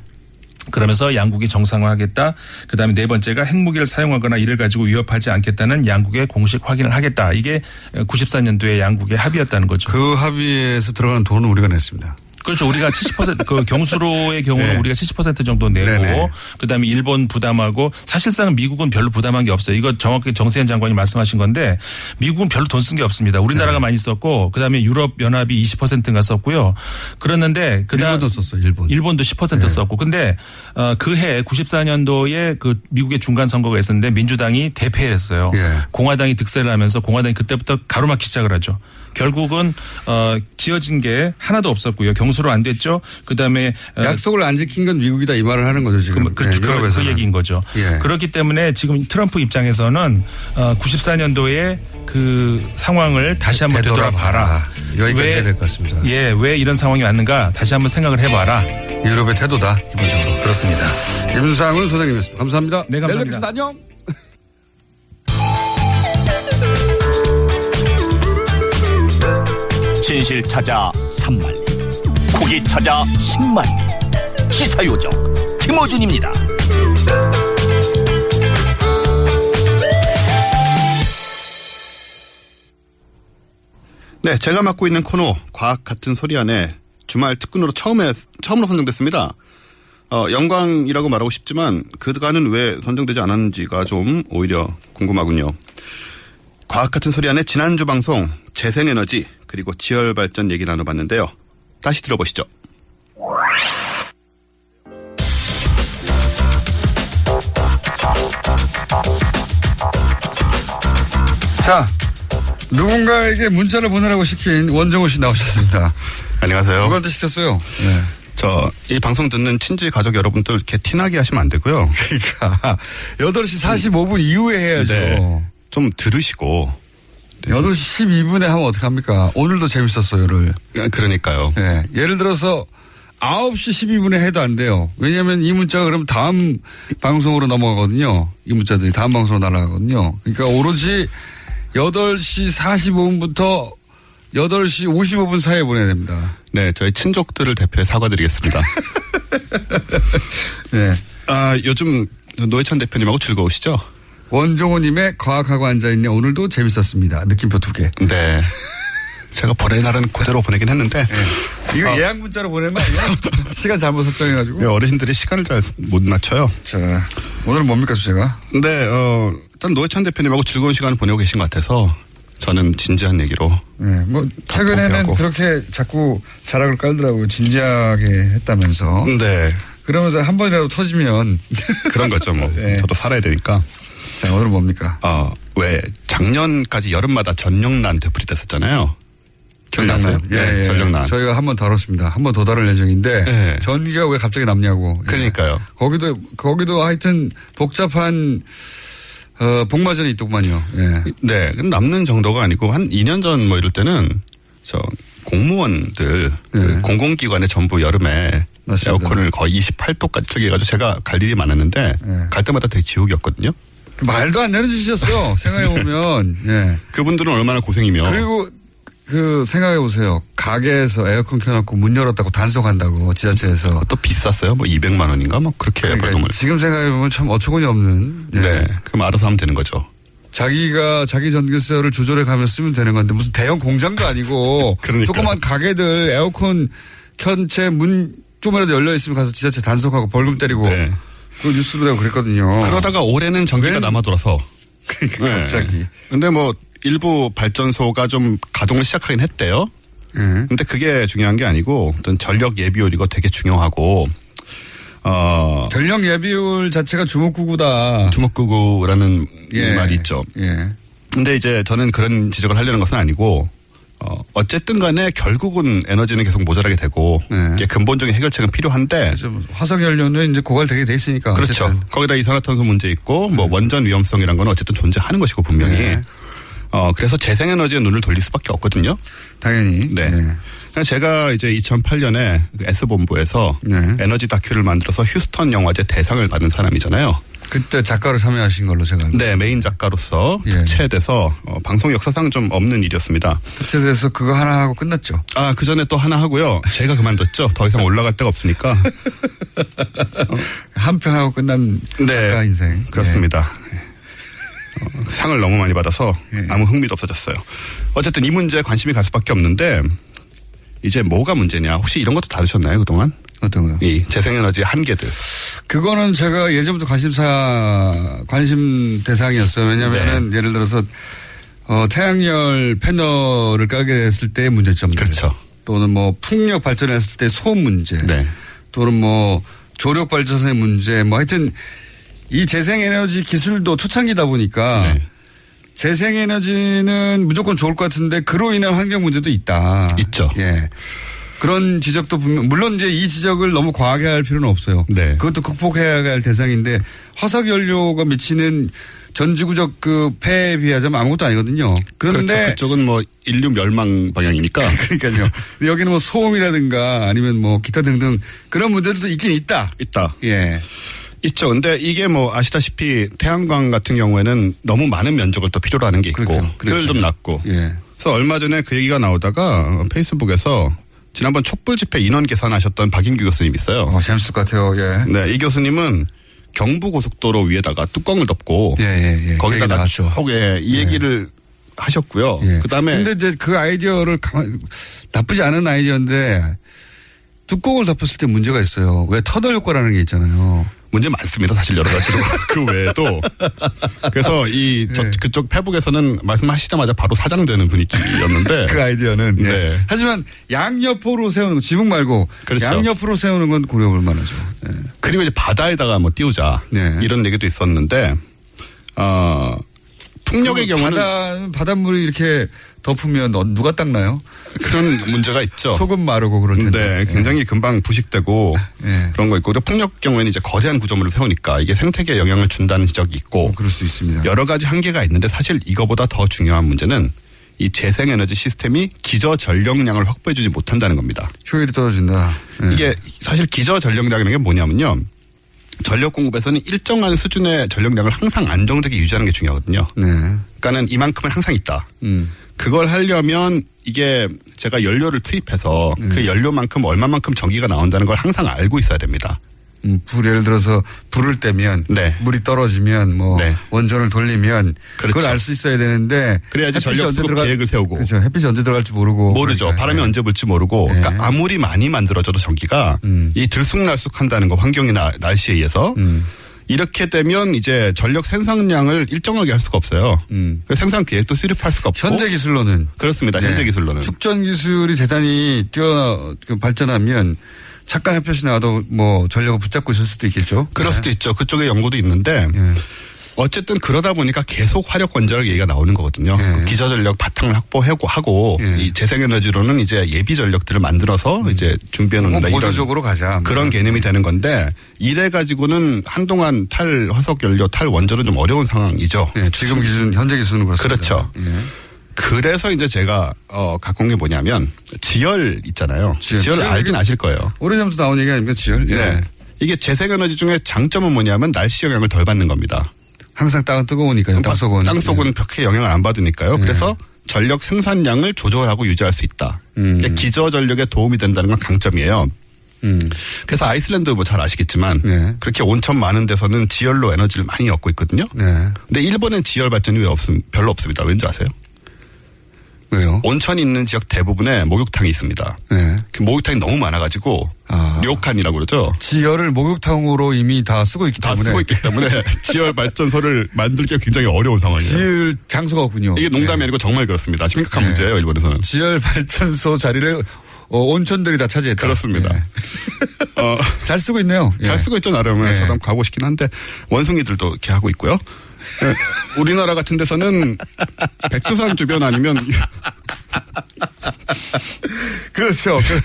그러면서 양국이 정상화하겠다. 그다음에 네 번째가 핵무기를 사용하거나 이를 가지고 위협하지 않겠다는 양국의 공식 확인을 하겠다. 이게 94년도에 양국의 합의였다는 거죠. 그 합의에서 들어가는 돈은 우리가 냈습니다. 그렇죠. 우리가 70%그 경수로의 경우는 네. 우리가 70% 정도 내고 네네. 그다음에 일본 부담하고 사실상 미국은 별로 부담한 게 없어요. 이거 정확히 정세현 장관이 말씀하신 건데 미국은 별로 돈 쓴 게 없습니다. 우리나라가 네. 많이 썼고 그다음에 유럽 연합이 20%인가 썼고요. 그랬는데 그다음 일본도 썼어요. 일본. 일본도 10% 네. 썼고 근데 어, 그해 94년도에 그 미국의 중간 선거가 있었는데 민주당이 대패를 했어요. 예. 공화당이 득세를 하면서 공화당이 그때부터 가로막기 시작을 하죠. 결국은 어 지어진 게 하나도 없었고요. 경수로 안 됐죠. 그다음에 어, 약속을 안 지킨 건 미국이다 이 말을 하는 거죠 지금. 그, 그렇죠. 네, 그, 그. 얘기인 거죠. 예. 그렇기 때문에 지금 트럼프 입장에서는 어, 94년도에 그 상황을 다시 한번 되돌아봐라. 여기까지 해야 될 것 같습니다. 예, 왜 이런 상황이 왔는가 다시 한번 생각을 해봐라. 유럽의 태도다 기본적으로. 그렇습니다. 임상훈 소장님이었습니다. 감사합니다. 네, 감사합니다. 내일 뵙겠습니다. 안녕. 진실 찾아 3만 리, 고기 찾아 10만 리. 시사요정 김어준입니다. 네, 제가 맡고 있는 코너 과학 같은 소리 안에 주말 특근으로 처음에 처음으로 선정됐습니다. 어, 영광이라고 말하고 싶지만 그간은 왜 선정되지 않았는지가 좀 오히려 궁금하군요. 과학 같은 소리 안에 지난주 방송 재생에너지 그리고 지열 발전 얘기 나눠봤는데요. 다시 들어보시죠. 자, 누군가에게 문자를 보내라고 시킨 원정호 씨 나오셨습니다. 안녕하세요. 누구한테 시켰어요? 네. 저 이 방송 듣는 친지 가족 여러분들 이렇게 티나게 하시면 안 되고요. 그러니까 8시 45분 이후에 해야죠. 네. 좀 들으시고 8시 12분에 하면 어떡합니까? 오늘도 재밌었어요를. 그러니까요. 네. 예를 들어서 9시 12분에 해도 안 돼요. 왜냐하면 이 문자가 그럼 다음 방송으로 넘어가거든요. 이 문자들이 다음 방송으로 날아가거든요. 그러니까 오로지 8시 45분부터 8시 55분 사이에 보내야 됩니다. 네, 저희 친족들을 대표해 사과드리겠습니다. 네. 아, 요즘 노회찬 대표님하고 즐거우시죠? 원종호님의 과학하고 앉아있네 오늘도 재밌었습니다. 느낌표 두 개. 네. 제가 보낼 날은 그대로 보내긴 했는데 이거 예약 문자로 보내면 아니야? 시간 잘못 설정해가지고. 네, 어르신들이 시간을 잘 못 맞춰요. 자, 오늘은 뭡니까 주제가? 근데 어, 일단 노회찬 대표님하고 즐거운 시간을 보내고 계신 것 같아서 저는 진지한 얘기로 네, 뭐 최근에는 포기하고. 그렇게 자꾸 자락을 깔더라고요. 진지하게 했다면서. 네 그러면서 한 번이라도 터지면 그런 거죠 뭐 네. 저도 살아야 되니까 자 오늘은 뭡니까? 어, 왜 작년까지 여름마다 전력난 되풀이 됐었잖아요. 기억나세요? 네, 전력난. 저희가 한 번 다뤘습니다. 한 번 더 다룰 예정인데 네. 전기가 왜 갑자기 남냐고. 예. 그러니까요. 거기도 거기도 하여튼 복잡한 어, 복마전이 있더구만요. 예. 네, 남는 정도가 아니고 한 2년 전 뭐 이럴 때는 저 공무원들 그 네. 공공기관에 전부 여름에 맞습니다. 에어컨을 거의 28도까지 틀게 해가지고 제가 갈 일이 많았는데 네. 갈 때마다 되게 지옥이었거든요. 그 말도 안 되는 짓이었어. 생각해보면. 예. 그분들은 얼마나 고생이며 그리고 그 생각해보세요. 가게에서 에어컨 켜놓고 문 열었다고 단속한다고 지자체에서. 또 비쌌어요. 뭐 200만 원인가 뭐 그렇게 그러니까 벌금을. 지금 생각해보면 참 어처구니 없는. 예. 네, 그럼 알아서 하면 되는 거죠. 자기가 자기 전기세를 조절해 가면서 쓰면 되는 건데 무슨 대형 공장도 아니고 그러니까요. 조그만 가게들 에어컨 켠 채 문 조금이라도 열려 있으면 가서 지자체 단속하고 벌금 때리고 네. 그 뉴스도 되고 그랬거든요. 그러다가 올해는 전기가 왜? 남아 돌아서 그러니까 네. 갑자기. 근데 뭐 일부 발전소가 좀 가동을 시작하긴 했대요. 예. 근데 그게 중요한 게 아니고 어떤 전력 예비율 이거 되게 중요하고 어 전력 예비율 자체가 주목구구다. 주먹구구라는 예. 말이 있죠. 예. 근데 이제 저는 그런 지적을 하려는 것은 아니고 어 어쨌든 간에 결국은 에너지는 계속 모자라게 되고 네. 이게 근본적인 해결책은 필요한데 좀 화석 연료는 이제 고갈되게 돼 있으니까. 그렇죠. 어쨌든. 거기다 이산화탄소 문제 있고 뭐 원전 위험성이란 건 어쨌든 존재하는 것이고 분명히 네. 어 그래서 재생에너지에 눈을 돌릴 수밖에 없거든요. 당연히. 네. 예. 그래서 제가 이제 2008년에 S본부에서 네. 에너지 다큐를 만들어서 휴스턴 영화제 대상을 받은 사람이잖아요. 그때 작가로 참여하신 걸로 제가 알고 네, 메인 작가로서 예. 특채돼서 어, 방송 역사상 좀 없는 일이었습니다. 특채에서 그거 하나 하고 끝났죠. 아, 그 전에 또 하나 하고요. 제가 그만뒀죠. 더 이상 올라갈 데가 없으니까. 한편 하고 끝난 네. 작가 인생. 그렇습니다. 어, 상을 너무 많이 받아서 예. 아무 흥미도 없어졌어요. 어쨌든 이 문제에 관심이 갈 수밖에 없는데 이제 뭐가 문제냐? 혹시 이런 것도 다루셨나요 그동안? 예. 어떤 거요? 이 재생에너지 한계들. 그거는 제가 예전부터 관심사, 관심 대상이었어요. 왜냐면은 네. 예를 들어서, 어, 태양열 패널을 깔게 됐을 때의 문제점들. 그렇죠. 또는 뭐 풍력 발전했을 때 소음 문제. 네. 또는 뭐 조력 발전소의 문제. 뭐 하여튼 이 재생에너지 기술도 초창기다 보니까 네. 재생에너지는 무조건 좋을 것 같은데 그로 인한 환경 문제도 있다. 있죠. 예. 그런 지적도 분명, 물론 이제 이 지적을 너무 과하게 할 필요는 없어요. 네. 그것도 극복해야 할 대상인데 화석 연료가 미치는 전 지구적 그 폐에 비하자면 아무것도 아니거든요. 그런데 그렇죠. 그쪽은 뭐 인류 멸망 방향이니까. 그러니까요. 여기는 뭐 소음이라든가 아니면 뭐 기타 등등 그런 문제들도 있긴 있다. 있다. 예. 있죠. 근데 이게 뭐 아시다시피 태양광 같은 경우에는 너무 많은 면적을 또 필요로 하는 게 있고 그렇죠. 효율 좀 낮고. 예. 그래서 얼마 전에 그 얘기가 나오다가 페이스북에서 지난번 촛불 집회 인원 계산하셨던 박인규 교수님 있어요. 어, 재밌을 것 같아요. 예. 네, 이 교수님은 경부 고속도로 위에다가 뚜껑을 덮고 예, 예, 예. 거기다가 나왔죠. 쭉 예, 이 얘기를 하셨고요. 예. 그다음에 근데 이제 그 아이디어를 가만, 나쁘지 않은 아이디어인데 뚜껑을 덮었을 때 문제가 있어요. 왜 터널 효과라는 게 있잖아요. 문제 많습니다. 사실 여러 가지로 그 외에도 그래서 이 저, 예. 그쪽 페북에서는 말씀하시자마자 바로 사장되는 분위기였는데 그 아이디어는. 예. 네. 하지만 양옆으로 세우는 거, 지붕 말고 그렇죠. 양옆으로 세우는 건 고려해볼 만하죠. 예. 그리고 이제 바다에다가 뭐 띄우자 네. 이런 얘기도 있었는데 어 풍력의 경우는 바다, 바닷물이 이렇게 덮으면 어, 누가 닦나요? 그런 문제가 있죠. 소금 마르고 그럴 텐데. 네, 굉장히 금방 부식되고 예. 그런 거 있고 그리고 풍력 경우에는 이제 거대한 구조물을 세우니까 이게 생태계에 영향을 준다는 지적이 있고 어, 그럴 수 있습니다. 여러 가지 한계가 있는데 사실 이거보다 더 중요한 문제는 이 재생에너지 시스템이 기저 전력량을 확보해주지 못한다는 겁니다. 효율이 떨어진다. 예. 이게 사실 기저 전력량이라는 게 뭐냐면요. 전력 공급에서는 일정한 수준의 전력량을 항상 안정되게 유지하는 게 중요하거든요. 네. 그러니까는 이만큼은 항상 있다. 음. 그걸 하려면 이게 제가 연료를 투입해서 네. 그 연료만큼 얼마만큼 전기가 나온다는 걸 항상 알고 있어야 됩니다. 음, 불 예를 들어서 불을 떼면 네. 물이 떨어지면 뭐 네. 원전을 돌리면 그 그렇죠. 걸알 수 있어야 되는데 그래야지 전력 수급 계획을 세우고. 그렇죠. 햇빛이 언제 들어갈지 모르고 모르죠. 그러니까. 바람이 네. 언제 불지 모르고. 네. 그러니까 아무리 많이 만들어져도 전기가 음. 이 들쑥날쑥한다는 거 환경이나 날씨에 의해서 음. 이렇게 되면 이제 전력 생산량을 일정하게 할 수가 없어요. 음. 그 생산 계획도 수립할 수가 없고. 현재 기술로는 그렇습니다. 현재 네. 기술로는. 축전 기술이 대단히 뛰어 그 발전하면 잠깐 햇볕이 나와도 뭐 전력을 붙잡고 있을 수도 있겠죠. 그럴 수도 있죠. 그쪽에 연구도 있는데 예. 어쨌든 그러다 보니까 계속 화력 원자력 얘기가 나오는 거거든요. 예. 기저 전력 바탕을 확보하고 하고 예. 이 재생에너지로는 이제 예비 전력들을 만들어서 이제 준비해 뭐 놓는다. 이런 보조적으로 가자. 그런 개념이 되는 건데 이래 가지고는 한동안 탈 화석 연료, 탈 원전은 좀 어려운 상황이죠. 예, 지금 기준 현재 기준은 그렇습니다. 그렇죠. 예. 그래서 이제 제가 어 갖고 온 게 뭐냐면 지열 있잖아요. 지열. 지열, 지열 알긴 아실 거예요. 오래전부터 나온 얘기 아닙니까 지열? 예. 네. 이게 재생에너지 중에 장점은 뭐냐면 날씨 영향을 덜 받는 겁니다. 항상 땅은 뜨거우니까요. 땅 속은. 땅 속은 벽에 영향을 안 받으니까요. 네. 그래서 전력 생산량을 조절하고 유지할 수 있다. 음. 기저 전력에 도움이 된다는 건 강점이에요. 음. 그래서 아이슬란드 뭐 잘 아시겠지만 네. 그렇게 온천 많은 데서는 지열로 에너지를 많이 얻고 있거든요. 네. 근데 일본엔 지열 발전이 왜 없음 별로 없습니다. 왠지 아세요? 왜요? 온천이 있는 지역 대부분에 목욕탕이 있습니다. 네. 그 목욕탕이 너무 많아가지고 아. 료칸이라고 그러죠. 지열을 목욕탕으로 이미 다 쓰고 있기 다 때문에 쓰고 있기 때문에 지열 발전소를 만들기가 굉장히 어려운 상황이에요. 지을 장소가 없군요. 이게 농담이 아니고 정말 그렇습니다. 심각한 네. 문제예요, 일본에서는. 지열 발전소 자리를 어, 온천들이 다 차지했다. 그렇습니다. 예. 어, 잘 쓰고 있네요. 잘 예. 쓰고 있죠, 나름. 예. 저도 한번 가고 싶긴 한데, 원숭이들도 이렇게 하고 있고요. 예, 우리나라 같은 데서는 백두산 주변 아니면 그렇죠. 그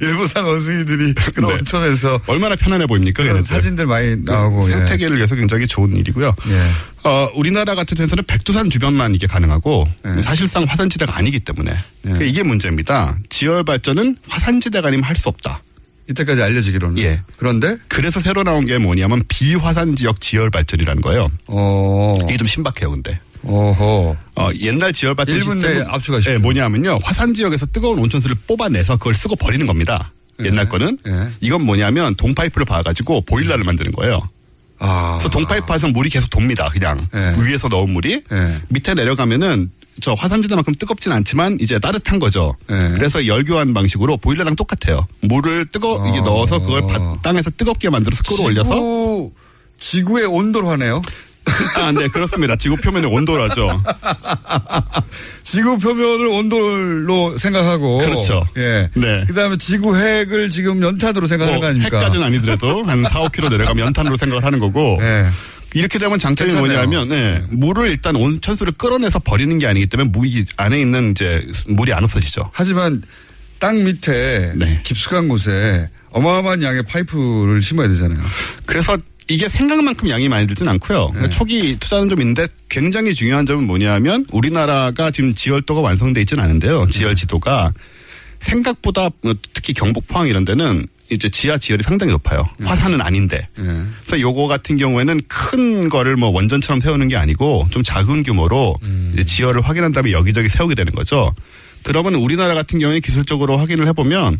일부산 원숭이들이 그런 네. 온천에서 얼마나 편안해 보입니까, 그런. 사진들 많이 나오고. 예. 생태계를 위해서 굉장히 좋은 일이고요. 예. 어, 우리나라 같은 데서는 백두산 주변만 이게 가능하고 네. 사실상 화산지대가 아니기 때문에 그러니까 이게 문제입니다. 지열 발전은 화산지대가 아니면 할 수 없다. 이때까지 알려지기로는. 예. 그런데 그래서 새로 나온 게 뭐냐면 비화산 지역 지열 발전이라는 거예요. 어. 이게 좀 신박해요, 근데. 어허. 어, 옛날 지열 발전 1분 내에 압축하십시오. 예, 뭐냐면요. 화산 지역에서 뜨거운 온천수를 뽑아내서 그걸 쓰고 버리는 겁니다. 옛날 거는. 예. 이건 뭐냐면 동파이프를 봐가지고 보일러를 만드는 거예요. 아. 그래서 동파이프에서 물이 계속 돕니다. 그냥 예. 위에서 넣은 물이 예. 밑에 내려가면은 저 화산지대만큼 뜨겁진 않지만 이제 따뜻한 거죠. 예. 그래서 열교환 방식으로 보일러랑 똑같아요. 물을 뜨거 이게 어. 넣어서 그걸 바- 땅에서 뜨겁게 만들어서 끌어올려서 지구, 지구의 온도로 하네요. 아, 네, 그렇습니다. 지구 표면의 온도라죠. 지구 표면을 온돌로 생각하고. 그렇죠. 예. 네. 그 다음에 지구 핵을 지금 연탄으로 생각하는 거 아닙니까? 핵까지는 아니더라도 한 4, 5km 내려가면 연탄으로 생각을 하는 거고. 예. 이렇게 되면 장점이 괜찮네요. 뭐냐면, 네, 물을 일단 온천수를 끌어내서 버리는 게 아니기 때문에 물 안에 있는 이제 물이 안 없어지죠. 하지만 땅 밑에 네. 깊숙한 곳에 어마어마한 양의 파이프를 심어야 되잖아요. 그래서 이게 생각만큼 양이 많이 들진 않고요. 네. 초기 투자는 좀 있는데 굉장히 중요한 점은 뭐냐면 우리나라가 지금 지열도가 완성돼 있지는 않은데요. 지열 지도가 생각보다 뭐 특히 경북 포항 이런 데는 이제 지하 지열이 상당히 높아요. 화산은 아닌데. 예. 그래서 요거 같은 경우에는 큰 거를 뭐 원전처럼 세우는 게 아니고 좀 작은 규모로 음. 이제 지열을 확인한 다음에 여기저기 세우게 되는 거죠. 그러면 우리나라 같은 경우에 기술적으로 확인을 해보면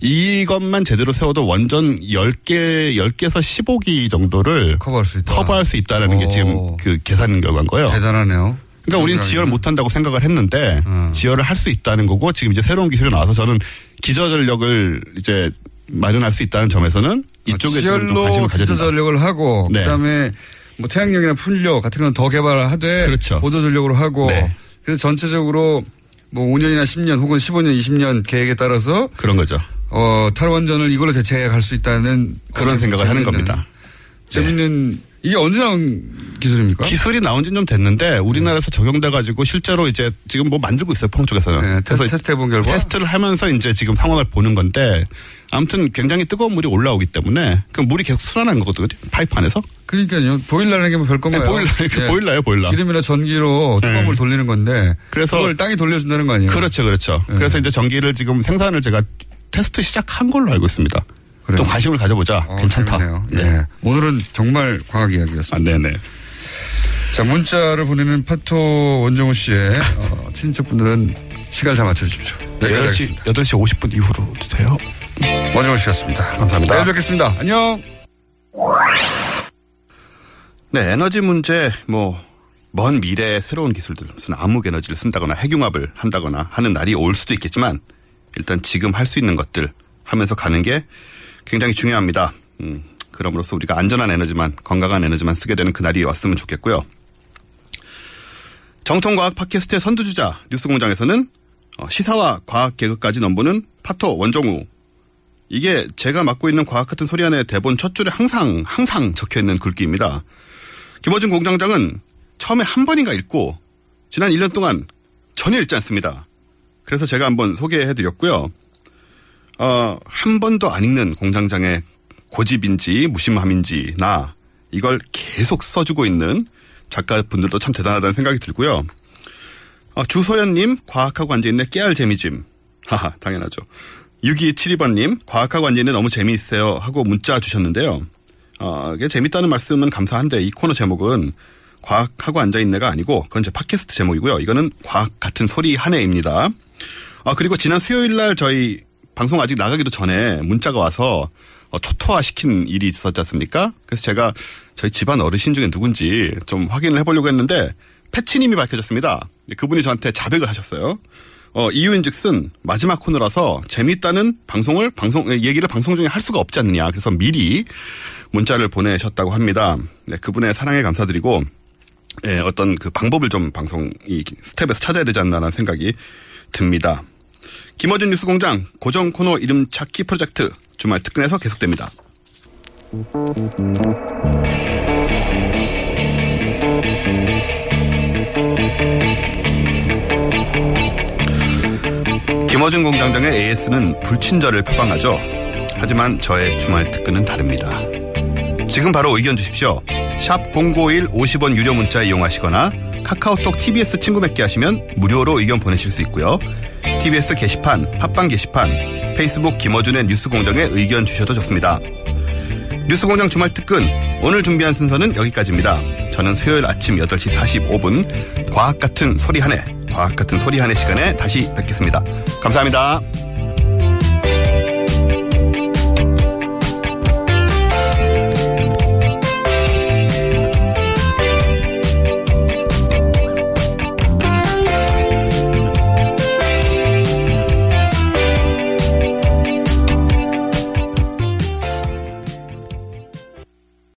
이것만 제대로 세워도 원전 10개, 10개에서 15기 정도를 커버할 수 있다. 커버할 수 있다는 게 오. 지금 그 계산 결과인 거예요. 대단하네요. 그러니까 우리는 지혈 못한다고 생각을 했는데 음. 지혈을 할 수 있다는 거고 지금 이제 새로운 기술이 나와서 저는 기저전력을 이제 마련할 수 있다는 점에서는 이쪽에 지금 좀 지열로 관심을 가져야. 전력을 하고 네. 그다음에 뭐 태양력이나 풍력 같은 건 더 개발하되 그렇죠. 보조 전력으로 하고 네. 그래서 전체적으로 뭐 5년이나 10년 혹은 15년, 20년 계획에 따라서 그런 거죠. 어, 탈원전을 이걸로 대체해 갈 수 있다는 그런 어, 생각을 하는 겁니다. 재밌는 이게 언제 나온 기술입니까? 기술이 나온 지는 좀 됐는데 우리나라에서 적용돼 가지고 실제로 이제 지금 뭐 만들고 있어요 펑 쪽에서는. 네, 테스트, 테스트 해본 결과 테스트를 하면서 이제 지금 상황을 보는 건데 아무튼 굉장히 뜨거운 물이 올라오기 때문에 그 물이 계속 순환하는 거거든요 파이프 안에서. 그러니까요. 보일러라는 게뭐 별건가요? 네, 보일러, 예. 보일러예요 보일러. 기름이나 전기로 뜨거운 네. 물 돌리는 건데 그래서- 그걸 땅이 돌려준다는 거 아니에요? 그렇죠, 그렇죠. 네. 그래서 이제 전기를 지금 생산을 제가 테스트 시작한 걸로 알고 있습니다. 그래요? 좀 관심을 가져보자. 어, 괜찮다. 네. 예. 오늘은 정말 과학 아, 이야기였습니다. 네네. 자, 문자를 보내는 파토 원정우 씨의 어, 친척분들은 시간을 잘 맞춰주십시오. 여기까지 8시, 하겠습니다. 8시 50분 이후로 주세요. 원정우 씨였습니다. 감사합니다. 내일 뵙겠습니다. 안녕. 네, 에너지 문제, 뭐, 먼 미래의 새로운 기술들, 무슨 암흑 에너지를 쓴다거나 핵융합을 한다거나 하는 날이 올 수도 있겠지만, 일단 지금 할 수 있는 것들 하면서 가는 게 굉장히 중요합니다. 음, 그럼으로써 우리가 안전한 에너지만, 건강한 에너지만 쓰게 되는 그날이 왔으면 좋겠고요. 정통과학 팟캐스트의 선두주자 뉴스공장에서는 어, 시사와 과학 개그까지 넘보는 파토 원정우 이게 제가 맡고 있는 과학 같은 소리 안에 대본 첫 줄에 항상 항상 적혀 있는 글귀입니다. 김어준 공장장은 처음에 한 번인가 읽고 지난 1년 동안 전혀 읽지 않습니다. 그래서 제가 한번 소개해 드렸고요. 어, 한 번도 안 읽는 공장장의 고집인지 무심함인지 나 이걸 계속 써주고 있는 작가분들도 참 대단하다는 생각이 들고요. 어, 주소연님 과학하고 앉아있네 깨알 재미짐. 하하 당연하죠. 6272번님 과학하고 앉아있네 너무 재미있어요 하고 문자 주셨는데요. 어, 이게 재밌다는 말씀은 감사한데 이 코너 제목은 과학하고 앉아있네가 아니고 그건 제 팟캐스트 제목이고요. 이거는 과학 같은 소리 한 해입니다. 아, 그리고 지난 수요일 날 저희 방송 아직 나가기도 전에 문자가 와서 어, 초토화 시킨 일이 있었지 않습니까? 그래서 제가 저희 집안 어르신 중에 누군지 좀 확인을 해보려고 했는데 패치님이 밝혀졌습니다. 그분이 저한테 자백을 하셨어요. 어, 이유인 즉슨 마지막 코너라서 재미있다는 방송을, 방송, 얘기를 방송 중에 할 수가 없지 않느냐. 그래서 미리 문자를 보내셨다고 합니다. 네, 그분의 사랑에 감사드리고, 예, 어떤 그 방법을 좀 방송 이 스텝에서 찾아야 되지 않나라는 생각이 듭니다. 김어준 뉴스 공장 고정 코너 이름 찾기 프로젝트 주말 특근에서 계속됩니다. 김어준 공장장의 AS는 불친절을 표방하죠. 하지만 저의 주말 특근은 다릅니다. 지금 바로 의견 주십시오. 샵 051 50원 유료 문자 이용하시거나 카카오톡 TBS 친구 맺기 하시면 무료로 의견 보내실 수 있고요. TBS 게시판, 팟빵 게시판, 페이스북 김어준의 뉴스공장에 의견 주셔도 좋습니다. 뉴스공장 주말 특근 오늘 준비한 순서는 여기까지입니다. 저는 수요일 아침 8시 45분 과학 같은 소리 한 해, 과학 같은 소리 한 해 시간에 다시 뵙겠습니다. 감사합니다.